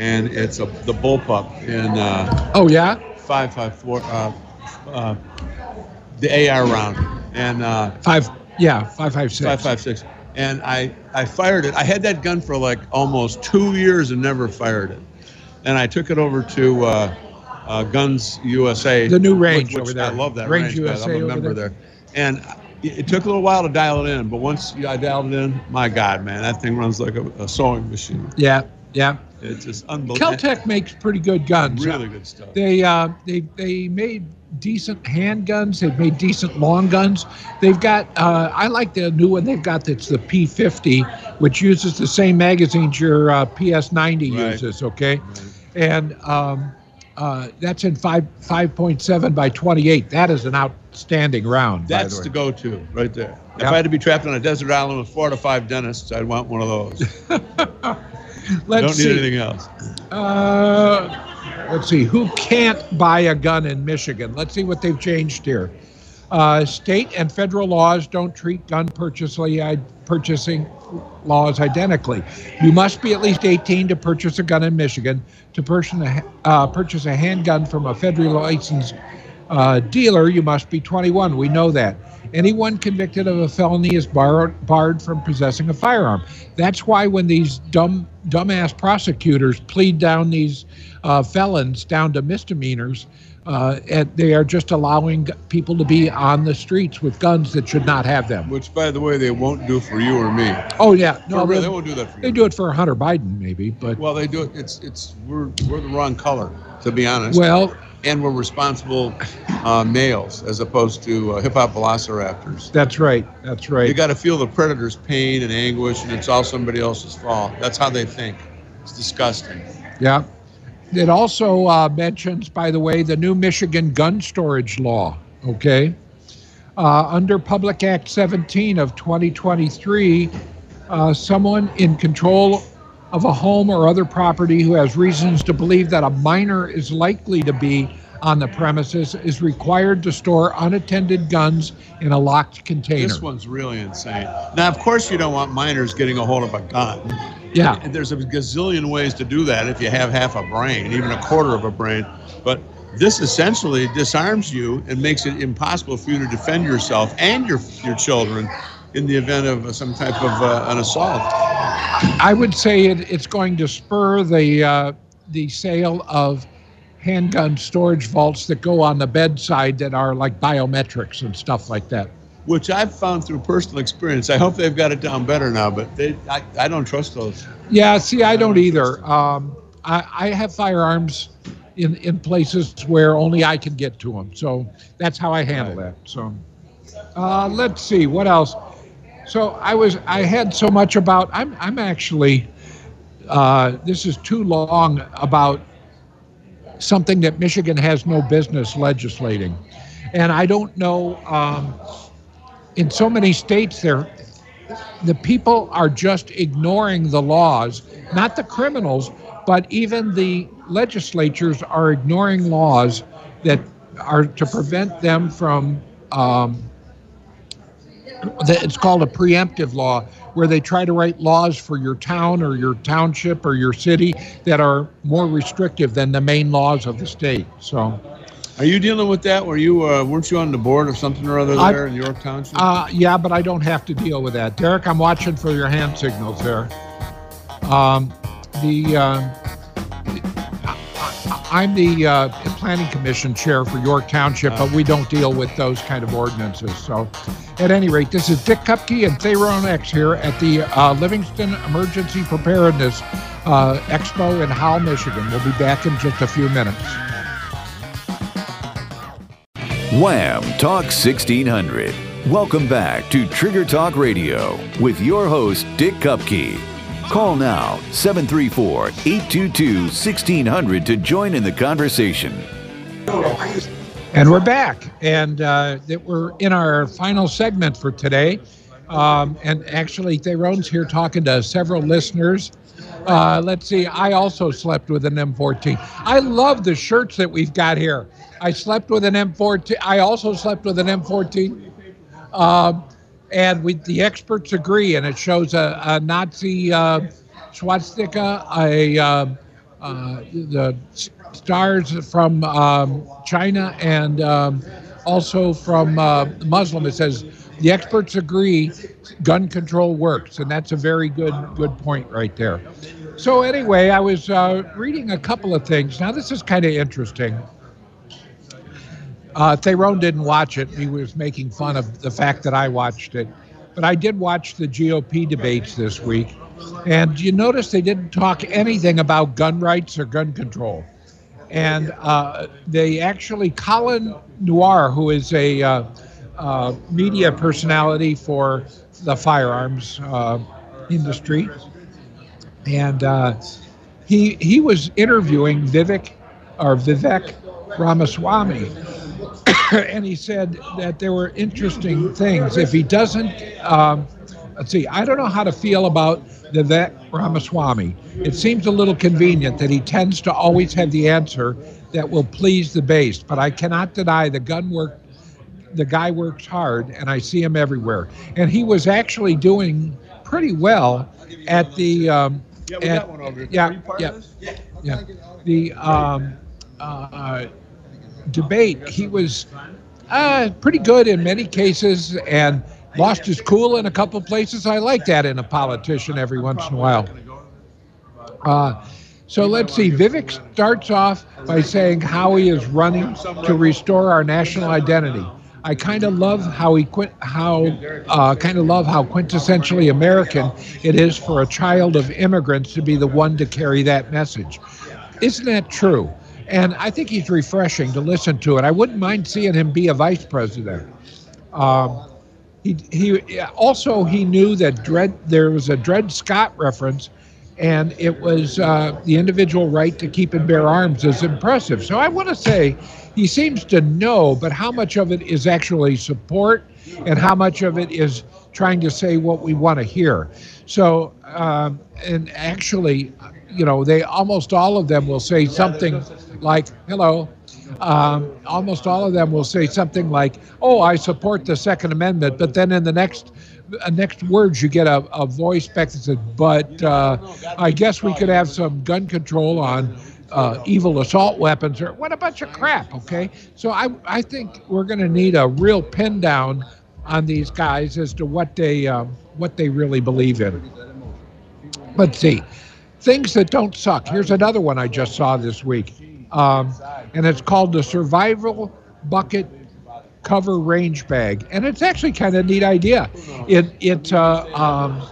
and it's a the bullpup in uh, Oh yeah. five five four uh, the AR round and uh, Five. Yeah. Five five six. five five six. And I I fired it. I had that gun for like almost two years and never fired it. And I took it over to uh, uh, Guns USA. The new range which, which over there. I love that Range range. guys. I'm a member there. there. And it, it took a little while to dial it in, but once I dialed it in, my God, man, that thing runs like a, a sewing machine. Yeah. Yeah. It's just unbelievable. Keltec makes pretty good guns. Really good stuff. They uh, they they made decent handguns. They've made decent long guns. They've got uh, I like the new one they've got. That's the P50, which uses the same magazines your uh, PS90 Right. uses. Okay, and um, uh, that's in five five point seven by twenty eight. That is an outstanding round. by That's the the go-to right there. If Yep. I had to be trapped on a desert island with four to five dentists, I'd want one of those. Let's Don't see. need anything else. Uh, let's see. Who can't buy a gun in Michigan? Let's see what they've changed here. Uh, state and federal laws don't treat gun purchasing laws identically. You must be at least 18 to purchase a gun in Michigan. To purchase a, uh, purchase a handgun from a federally licensed uh, dealer, you must be 21. We know that. Anyone convicted of a felony is barred, barred from possessing a firearm. That's why when these dumb, dumbass prosecutors plead down these uh, felons down to misdemeanors, uh, and they are just allowing people to be on the streets with guns that should not have them. Which, by the way, they won't do for you or me. Oh yeah, No, they, they won't do that for you. they do it for Hunter Biden maybe, but Well, they do it. It's it's we're we're the wrong color, to be honest. well, and we're responsible uh, males as opposed to uh, hip hop velociraptors. that's right, that's right. You got to feel the predator's pain and anguish, and it's all somebody else's fault. That's how they think. It's disgusting. Yeah. It also uh, mentions, by the way, the new Michigan gun storage law. Okay. Uh, under Public Act 17 of 2023, uh, someone in control of a home or other property who has reasons to believe that a minor is likely to be on the premises is required to store unattended guns in a locked container. This one's really insane. Now, of course, you don't want minors getting a hold of a gun. yeah. And there's a gazillion ways to do that if you have half a brain, even a quarter of a brain. But this essentially disarms you and makes it impossible for you to defend yourself and your your children in the event of some type of uh, an assault. I would say it, it's going to spur the uh, the sale of handgun storage vaults that go on the bedside that are like biometrics and stuff like that. Which I've found through personal experience. I hope they've got it down better now, but they, I, I don't trust those. Yeah, see, I don't either. Um, I, I have firearms in, in places where only I can get to them, so that's how I handle that. So, uh, let's see what else. So I was I had so much about I'm I'm actually uh, this is too long about something that Michigan has no business legislating, and I don't know. Um, in so many states, there the people are just ignoring the laws, not the criminals, but even the legislatures are ignoring laws that are to prevent them from. Um, it's called a preemptive law, where they try to write laws for your town or your township or your city that are more restrictive than the main laws of the state. So, Are you dealing with that? Were you uh, weren't you on the board of something or other I- there in York Township? Uh, yeah, but I don't have to deal with that. Derek, I'm watching for your hand signals there. Um, the uh, I- I'm the uh, planning commission chair for York Township, but we don't deal with those kind of ordinances. So, at any rate, this is Dick Cupka and Thayrone X here at the uh, Livingston Emergency Preparedness uh, Expo in Howell, Michigan. We'll be back in just a few minutes. WAAM Talk 1600. Welcome back to Trigger Talk Radio with your host, Dick Cupka. Call now 734 822 1600 to join in the conversation. And we're back, and uh, we're in our final segment for today. Um, and actually, Thayrone's here talking to several listeners. Uh, let's see, I also slept with an M14. I love the shirts that we've got here. I slept with an M14. I also slept with an M14. Um, and we, the experts agree, and it shows a, a Nazi uh, swastika, a, uh, uh, the stars from um, China and um, also from uh, Muslim. It says the experts agree gun control works, and that's a very good good point right there. So anyway, I was uh, reading a couple of things. Now this is kind of interesting. Uh, Thayrone didn't watch it. He was making fun of the fact that I watched it. But I did watch the GOP debates this week. And you notice they didn't talk anything about gun rights or gun control. And uh, they actually, Colion Noir, who is a uh, uh, media personality for the firearms uh, industry, and uh, he he was interviewing Vivek or Vivek Ramaswamy, and he said that there were interesting things. If he doesn't, um, let's see, I don't know how to feel about Vivek Ramaswamy. It seems a little convenient that he tends to always have the answer that will please the base, but I cannot deny the gun work. The guy works hard, and I see him everywhere. And he was actually doing pretty well at the. Um, Yeah, we at- got one over here. Yeah, Are you part yeah, this? yeah. The um, uh, debate, he was uh, pretty good in many cases and lost his cool in a couple places. I like that in a politician every once in a while. Uh, so let's see. Vivek starts off by saying how he is running to restore our national identity. I kind of love how he quit, how uh, kind of love how quintessentially American it is for a child of immigrants to be the one to carry that message. Isn't that true? And I think he's refreshing to listen to it. I wouldn't mind seeing him be a vice president. Um, he, he also he knew that there was a Dred Scott reference, and it was uh, the individual right to keep and bear arms is impressive. So I want to say he seems to know, but how much of it is actually support, and how much of it is trying to say what we want to hear. So um, and actually, you know, they almost all of them will say something like "Hello." um, almost all of them will say something like, "Oh, I support the Second Amendment," but then in the next uh, next words you get a, a voice back that says, "But uh, I guess we could have some gun control on uh, evil assault weapons," or what a bunch of crap. Okay, so I I think we're going to need a real pin down on these guys as to what they um, what they really believe in. Let's see. Things that don't suck. Here's another one I just saw this week. Um, and it's called the Survival Bucket Cover Range Bag. And it's actually kind of neat idea. It, it's uh, um,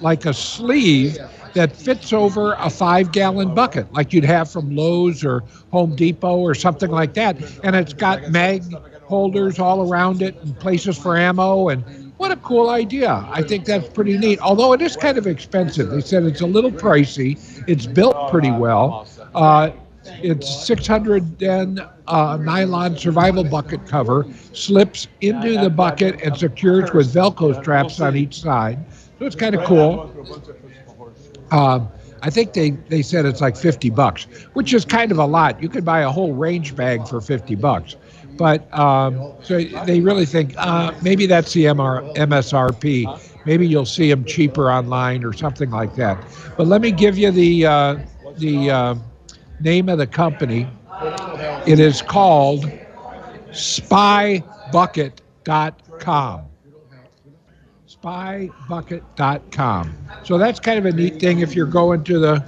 like a sleeve that fits over a five gallon bucket, like you'd have from Lowe's or Home Depot or something like that. And it's got mag holders all around it and places for ammo and what a cool idea. I think that's pretty neat. Although it is kind of expensive. They said it's a little pricey. It's built pretty well. Uh, it's 600 then uh, nylon survival bucket cover, slips into the bucket and secures with Velcro straps on each side. So it's kind of cool. Um, I think they, they said it's like 50 bucks, which is kind of a lot. You could buy a whole range bag for 50 bucks. But um, so they really think uh, maybe that's the MR, MSRP. Maybe you'll see them cheaper online or something like that. But let me give you the uh, the uh, name of the company. It is called SpyBucket.com. SpyBucket.com. So that's kind of a neat thing if you're going to the.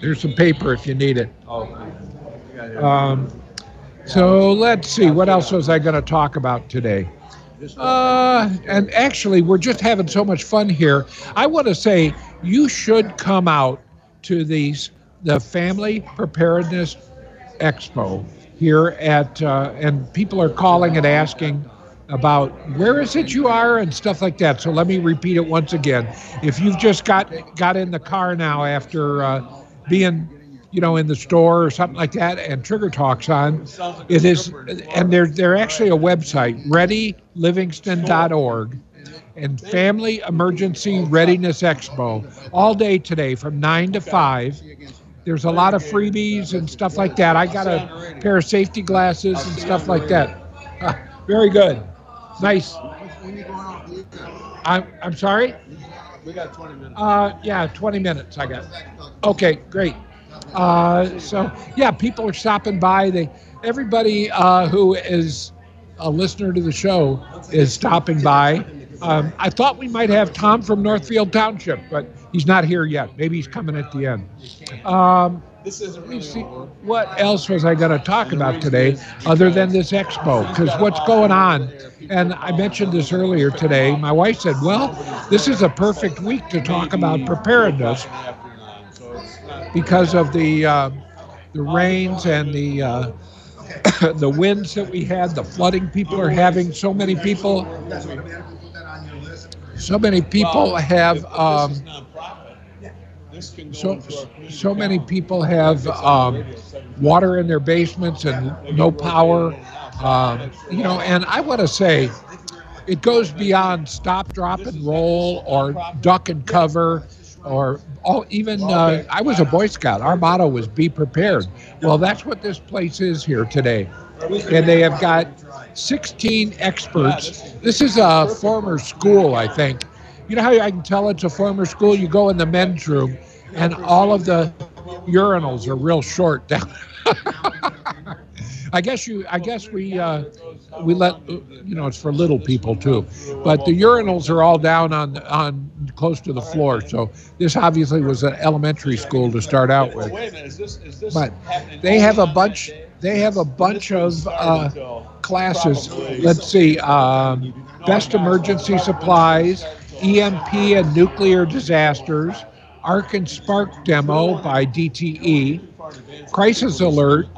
There's some paper if you need it. Um, so let's see, what else was I going to talk about today? Uh, and actually, we're just having so much fun here. I want to say you should come out to these the Family Preparedness Expo here at, uh, and people are calling and asking about where is it you are and stuff like that. So let me repeat it once again. If you've just got got in the car now after uh, being you know, in the store or something like that, and Trigger Talks on. It is, and they're they're actually a website, ReadyLivingston.org, and Family Emergency Readiness Expo, all day today from nine to five. There's a lot of freebies and stuff like that. I got a pair of safety glasses and stuff like that. Ah, very good, nice. I'm I'm sorry. We got 20 minutes. Uh, yeah, 20 minutes I got. Okay, great. Uh, so yeah, people are stopping by. They, everybody uh, who is a listener to the show is stopping by. Um, I thought we might have Tom from Northfield Township, but he's not here yet. Maybe he's coming at the end. Um, let me see, what else was I going to talk about today other than this expo? Because what's going on? And I mentioned this earlier today. My wife said, "Well, this is a perfect week to talk about preparedness because of the uh, the rains and the uh, the winds that we had, the flooding people are having. So many people, so many people have." Um, so so many people have um, water in their basements and no power um, you know and i want to say it goes beyond stop drop and roll or duck and cover or all, even uh, i was a boy scout. Our motto was be prepared. Well that's what this place is here today. And they have got 16 experts this is a former school i think you know how I can tell it's a former school? You go in the men's room, and all of the urinals are real short down. I guess you. I guess we uh, we let you know it's for little people too, but the urinals are all down on on close to the floor. So this obviously was an elementary school to start out with. But they have a bunch. They have a bunch of uh, classes. Let's see. Um, best emergency supplies, EMP and nuclear disasters, Arc and Spark demo by DTE, Crisis Alert,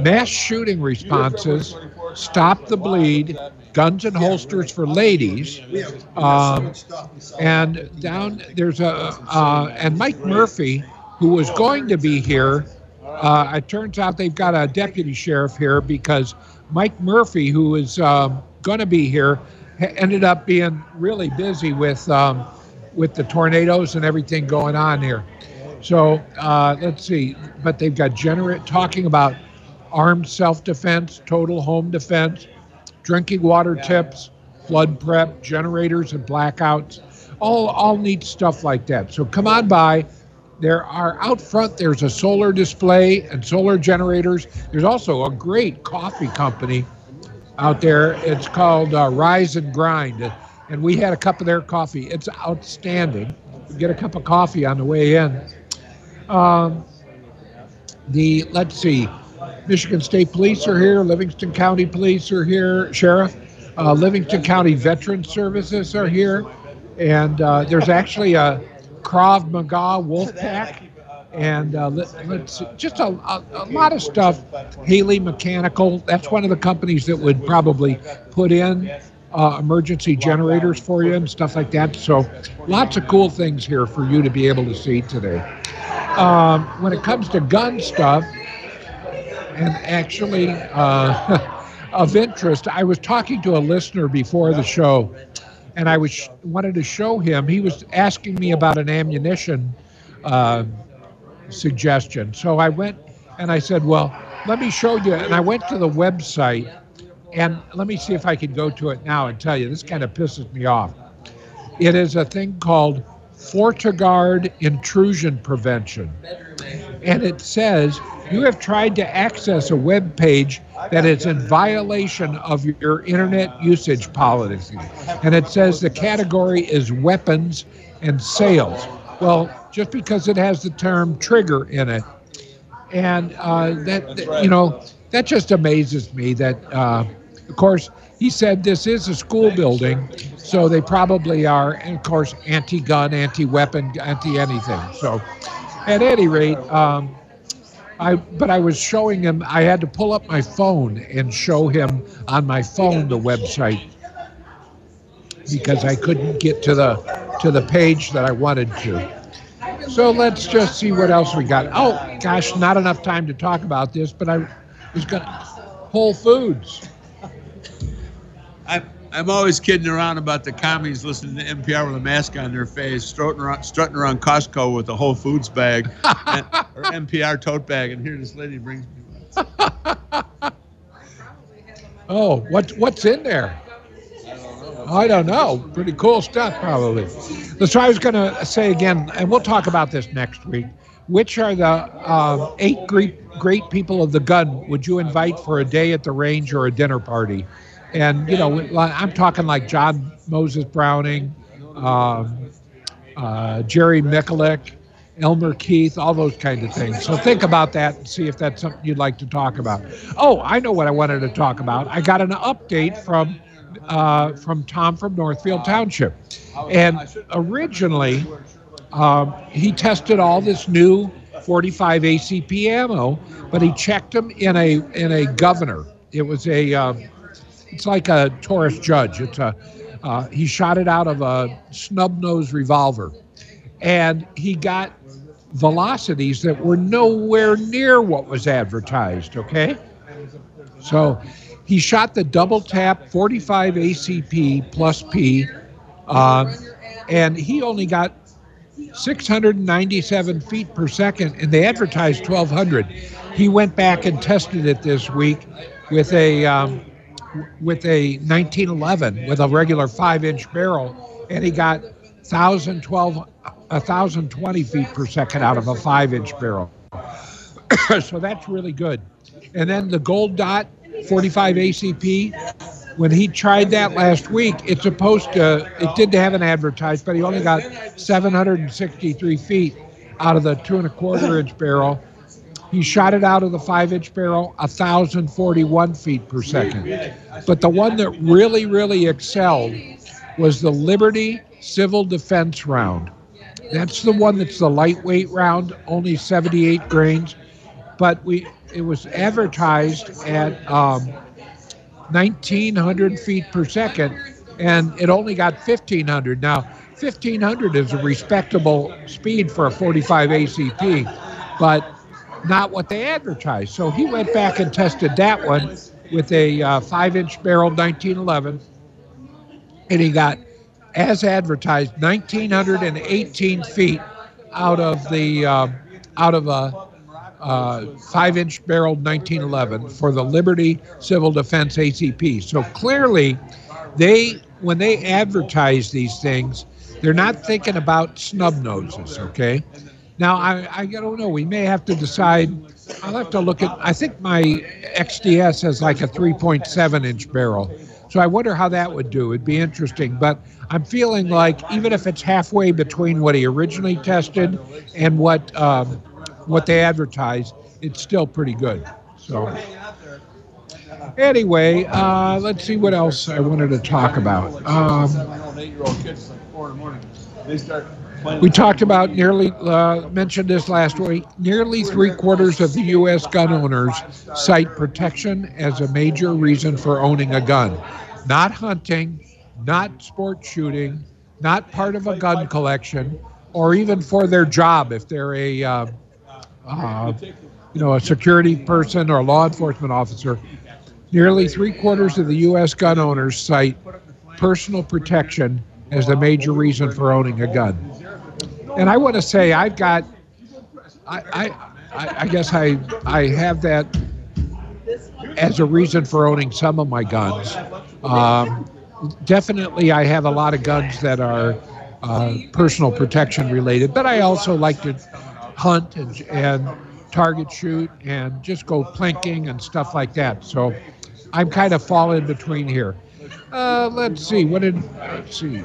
Mass Shooting Responses, Stop the Bleed, Guns and Holsters for Ladies, um, and down there's a uh, and Mike Murphy, who was going to be here. Uh, it turns out they've got a deputy sheriff here because Mike Murphy, who is um, going to be here, ended up being really busy with um, with the tornadoes and everything going on here. So uh, let's see, but they've got generate talking about armed self-defense, total home defense, drinking water tips, flood prep, generators and blackouts, all all neat stuff like that. So come on by. There are out front. There's a solar display and solar generators. There's also a great coffee company out there. It's called uh, Rise and Grind, and we had a cup of their coffee. It's outstanding. Get a cup of coffee on the way in. Um, the let's see, Michigan State Police are here. Livingston County Police are here. Sheriff, uh, Livingston County Veteran Services are here, and uh, there's actually a Krav Maga wolf pack. And uh, let, let's see, just a, a, a lot of stuff. Haley Mechanical, that's one of the companies that would probably put in uh, emergency generators for you and stuff like that. So, lots of cool things here for you to be able to see today. Um, when it comes to gun stuff, and actually uh, of interest, I was talking to a listener before the show, and I was wanted to show him. He was asking me about an ammunition uh, suggestion, so I went and I said, "Well, let me show you." And I went to the website, and let me see if I can go to it now and tell you. This kind of pisses me off. It is a thing called FortiGuard intrusion prevention. And it says you have tried to access a web page that is in violation of your internet usage policy. And it says the category is weapons and sales. Well, just because it has the term trigger in it. And uh, that, you know, that just amazes me that, uh, of course, he said this is a school building, so they probably are, and of course, anti-gun, anti-weapon, anti-anything. So, at any rate, um, I but I was showing him. I had to pull up my phone and show him on my phone the website because I couldn't get to the to the page that I wanted to. So let's just see what else we got. Oh gosh, not enough time to talk about this, but I was going to Whole Foods. I'm, I'm always kidding around about the commies listening to NPR with a mask on their face, strutting around, strutting around Costco with a Whole Foods bag and, or NPR tote bag, and here this lady brings me one. Oh, what what's in there? I don't know. Pretty cool stuff, probably. So I was going to say again, and we'll talk about this next week. Which are the uh, eight great great people of the gun would you invite for a day at the range or a dinner party? And you know, I'm talking like John Moses Browning, um, uh, Jerry Miculek, Elmer Keith, all those kind of things. So think about that and see if that's something you'd like to talk about. Oh, I know what I wanted to talk about. I got an update from uh, from Tom from Northfield Township, and originally um, he tested all this new 45 ACP ammo, but he checked them in a in a governor. It was a um, it's like a Taurus Judge. It's a uh, he shot it out of a snub nose revolver, and he got velocities that were nowhere near what was advertised. Okay, so he shot the double tap 45 ACP plus P, uh, and he only got 697 feet per second, and they advertised 1,200. He went back and tested it this week with a um, with a 1911 with a regular five-inch barrel, and he got 1,012, 1,020 feet per second out of a five-inch barrel. so that's really good. And then the gold dot 45 ACP when he tried that last week, it's supposed to, it did have an advertised, but he only got 763 feet out of the two and a quarter inch barrel. He shot it out of the five inch barrel 1,041 feet per second. But the one that really, really excelled was the Liberty Civil Defense round. That's the one that's the lightweight round, only 78 grains. But we, it was advertised at um, 1,900 feet per second, and it only got 1,500. Now, 1,500 is a respectable speed for a 45 ACP, but not what they advertised. So he went back and tested that one with a uh, five inch barrel 1911, and he got, as advertised, 1,918 feet out of the uh, out of a uh, five inch barreled 1911 for the Liberty Civil Defense ACP. So clearly, they when they advertise these things, they're not thinking about snub noses. Okay. Now I, I don't know. We may have to decide. I'll have to look at. I think my XDS has like a 3.7 inch barrel. So I wonder how that would do. It'd be interesting. But I'm feeling like even if it's halfway between what he originally tested and what um, what they advertise, it's still pretty good. So, anyway, uh, let's see what else I wanted to talk about. Um, we talked about nearly, uh, mentioned this last week, nearly three quarters of the U.S. gun owners cite protection as a major reason for owning a gun. Not hunting, not sport shooting, not part of a gun collection, or even for their job if they're a uh, uh, you know, a security person or a law enforcement officer, nearly three quarters of the U.S. gun owners cite personal protection as the major reason for owning a gun. And I want to say I've got, I, I, I guess I, I have that as a reason for owning some of my guns. Um, definitely, I have a lot of guns that are uh, personal protection related, but I also like to hunt and, and target shoot and just go plinking and stuff like that. So I'm kind of fall in between here. Uh, let's see. What did let's see?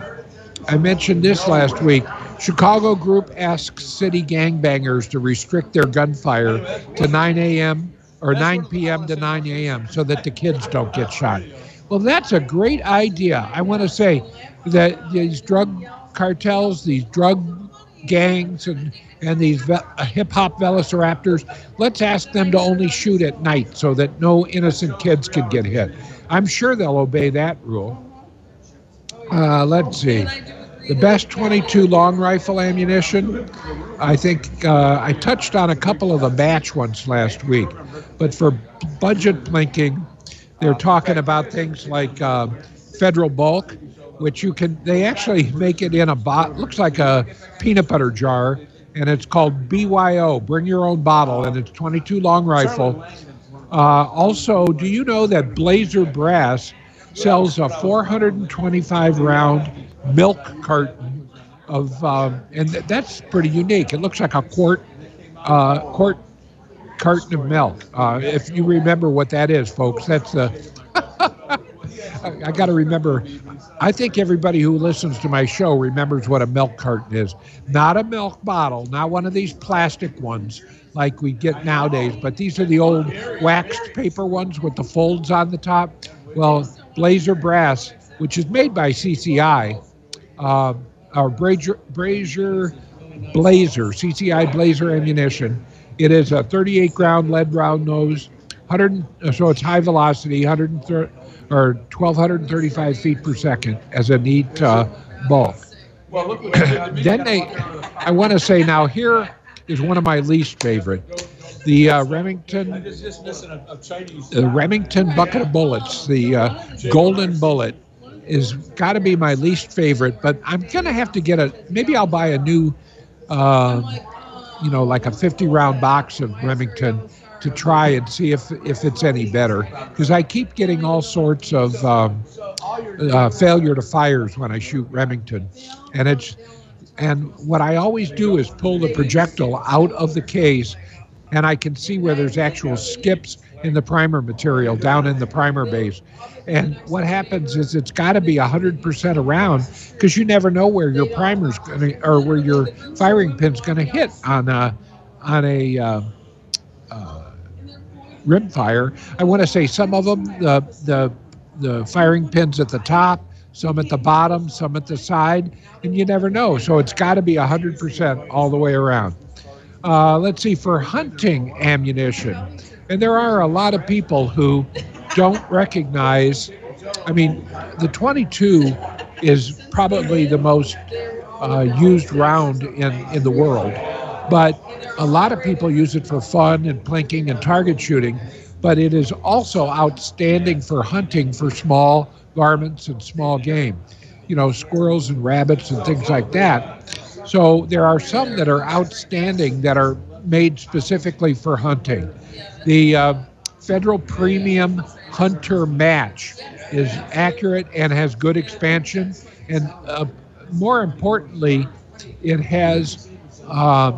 I mentioned this last week. Chicago group asks city gangbangers to restrict their gunfire to 9 a.m. or 9 p.m. to 9 a.m. so that the kids don't get shot. Well, that's a great idea. I want to say that these drug cartels, these drug gangs and and these ve- uh, hip hop velociraptors, let's ask them to only shoot at night so that no innocent kids can get hit. I'm sure they'll obey that rule. Uh, let's see. The best 22 long rifle ammunition. I think uh, I touched on a couple of the match ones last week, but for budget plinking, they're talking about things like uh, federal bulk, which you can, they actually make it in a bot, looks like a peanut butter jar and it's called BYO, Bring Your Own Bottle, and it's 22 long rifle. Uh, also, do you know that Blazer Brass sells a 425 round milk carton of, um, and th- that's pretty unique. It looks like a quart, uh, quart carton of milk. Uh, if you remember what that is, folks, that's the. I, I got to remember. I think everybody who listens to my show remembers what a milk carton is. Not a milk bottle, not one of these plastic ones like we get nowadays, but these are the old waxed paper ones with the folds on the top. Well, Blazer Brass, which is made by CCI, uh, or Brazier, Brazier Blazer, CCI Blazer ammunition. It is a 38 ground lead round nose, 100, so it's high velocity, 130 or 1,235 feet per second as a neat uh, bulk. then they, I want to say now here is one of my least favorite. The uh, Remington, the Remington bucket of bullets, the uh, golden bullet, is got to be my least favorite. But I'm gonna have to get a. Maybe I'll buy a new, uh, you know, like a 50 round box of Remington to try and see if if it's any better. Because I keep getting all sorts of um, uh, failure to fires when I shoot Remington, and it's and what I always do is pull the projectile out of the case, and I can see where there's actual skips in the primer material down in the primer base. And what happens is it's got to be 100% around because you never know where your primer's going to, or where your firing pin's going to hit on a, on a uh, uh, rim fire. I want to say some of them, the, the, the firing pins at the top, some at the bottom, some at the side, and you never know. So it's got to be 100% all the way around. Uh, let's see, for hunting ammunition, and there are a lot of people who don't recognize, I mean, the 22 is probably the most uh, used round in, in the world, but a lot of people use it for fun and plinking and target shooting, but it is also outstanding for hunting for small varmints and small game, you know, squirrels and rabbits and things like that. So there are some that are outstanding that are made specifically for hunting. The uh, Federal Premium Hunter Match is accurate and has good expansion, and uh, more importantly, it has uh,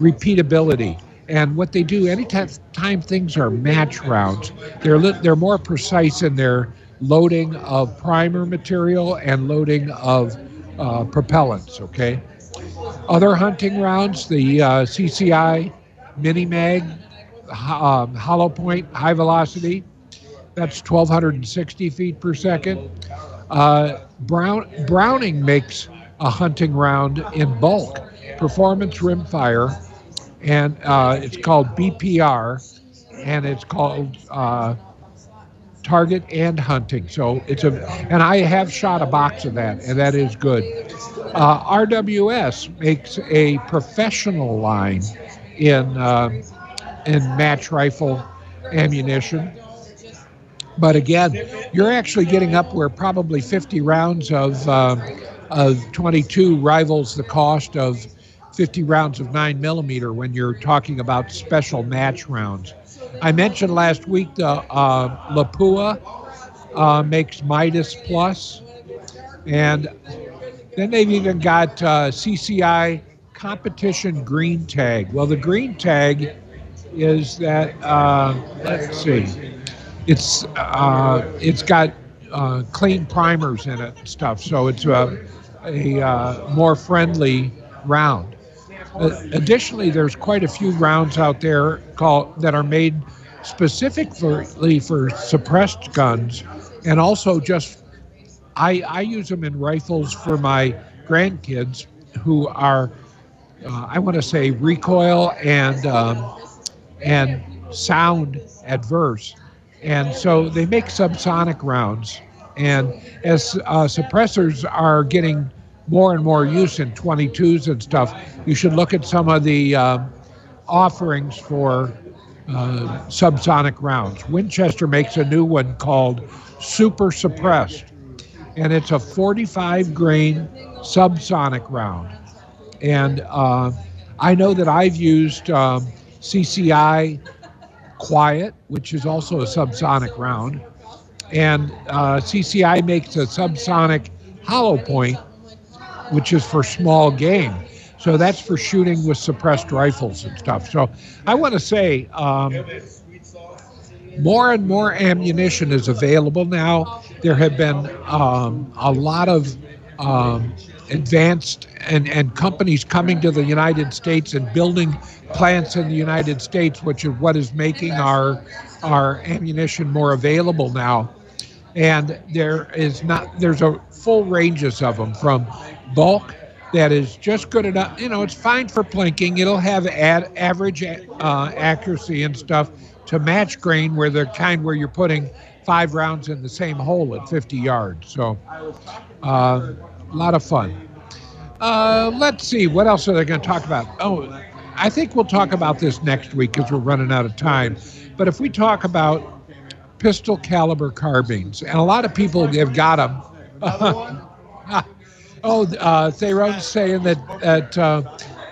repeatability. And what they do, anytime time things are match rounds, they're li- they're more precise in their loading of primer material and loading of uh, propellants. Okay. Other hunting rounds, the uh, CCI Mini Mag, um, hollow point, high velocity, that's 1,260 feet per second. Uh, Brown, Browning makes a hunting round in bulk, performance rimfire, and uh, it's called BPR, and it's called uh, target and hunting. So it's a, and I have shot a box of that, and that is good. Uh, RWS makes a professional line in uh, in match rifle ammunition. But again, you're actually getting up where probably 50 rounds of uh, of 22 rivals the cost of 50 rounds of 9 millimeter when you're talking about special match rounds. I mentioned last week the uh, Lapua uh, makes Midas Plus, and then they've even got uh, CCI competition green tag. Well, the green tag is that uh, let's see, it's uh, it's got uh, clean primers in it and stuff, so it's a, a more friendly round. Uh, additionally, there's quite a few rounds out there called that are made specifically for suppressed guns, and also just I I use them in rifles for my grandkids who are uh, I want to say recoil and um, and sound adverse, and so they make subsonic rounds. And as uh, suppressors are getting more and more use in 22s and stuff, you should look at some of the uh, offerings for uh, subsonic rounds. Winchester makes a new one called Super Suppressed, and it's a 45 grain subsonic round. And uh, I know that I've used um, CCI Quiet, which is also a subsonic round. and uh, CCI makes a subsonic hollow point, which is for small game. So that's for shooting with suppressed rifles and stuff. So I want to say um, more and more ammunition is available now. There have been um, a lot of um, advanced and, and companies coming to the United States and building plants in the United States, which is what is making our our ammunition more available now. And there is not there's a full ranges of them from bulk that is just good enough. You know, it's fine for plinking. It'll have ad, average uh, accuracy and stuff to match grain, where the kind where you're putting five rounds in the same hole at 50 yards. So, uh, a lot of fun. Uh, let's see, what else are they going to talk about? Oh, I think we'll talk about this next week because we're running out of time. But if we talk about pistol caliber carbines, and a lot of people have got them. oh, uh, Thayrone's saying that that uh,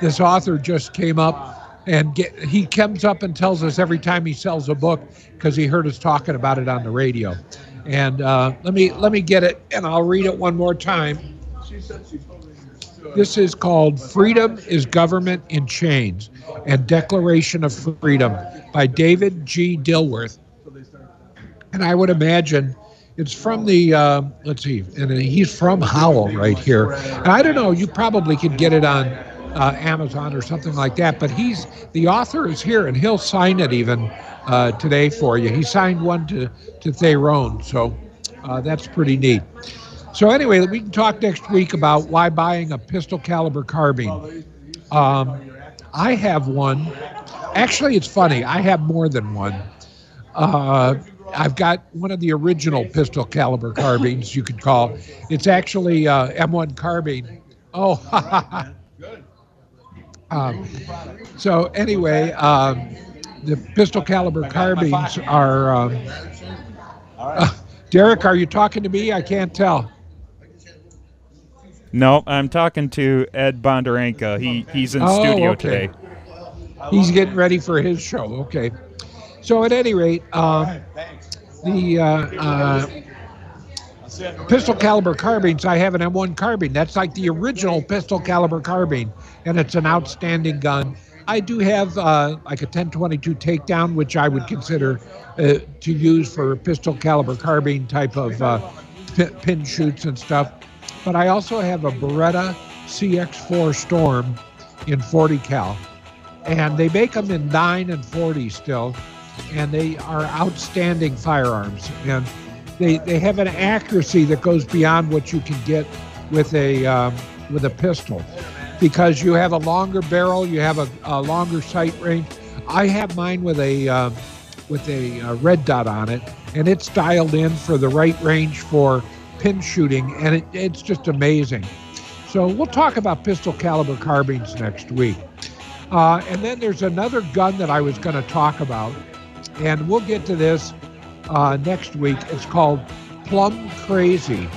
this author just came up and get, he comes up and tells us every time he sells a book because he heard us talking about it on the radio. And uh, let me let me get it, and I'll read it one more time. This is called Freedom is Government in Chains and Declaration of Freedom by David G. Dilworth. And I would imagine it's from the, uh, let's see, and he's from Howell right here. And I don't know, you probably could get it on uh, Amazon or something like that, but he's, the author is here and he'll sign it even uh, today for you. He signed one to, to Thayrone, so uh, that's pretty neat. So anyway, we can talk next week about why buying a pistol caliber carbine. Um, I have one. Actually, it's funny. I have more than one. Uh, I've got one of the original pistol caliber carbines, you could call. It's actually uh, M1 carbine. Oh, good. um, so anyway, um, the pistol caliber carbines are. Um, uh, Derek, are you talking to me? I can't tell. No, I'm talking to Ed Bondarenko. He he's in oh, studio okay. today. He's getting ready for his show. Okay. So at any rate, um, the uh, uh, pistol caliber carbines, I have an M1 carbine. That's like the original pistol caliber carbine, and it's an outstanding gun. I do have uh, like a 1022 takedown, which I would consider uh, to use for pistol caliber carbine type of uh, pin shoots and stuff. But I also have a Beretta CX4 Storm in 40 cal. And they make them in 9 and 40 still. And they are outstanding firearms. And they, they have an accuracy that goes beyond what you can get with a, um, with a pistol because you have a longer barrel, you have a, a longer sight range. I have mine with a uh, with a uh, red dot on it, and it's dialed in for the right range for pin shooting, and it, it's just amazing. So we'll talk about pistol caliber carbines next week. Uh, and then there's another gun that I was going to talk about, and we'll get to this uh, next week. It's called Plum Crazy.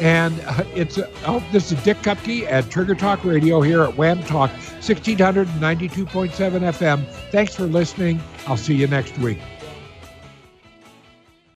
And uh, it's, uh, oh, this is Dick Cupka at Trigger Talk Radio here at WAAM Talk, 1692.7 FM. Thanks for listening. I'll see you next week.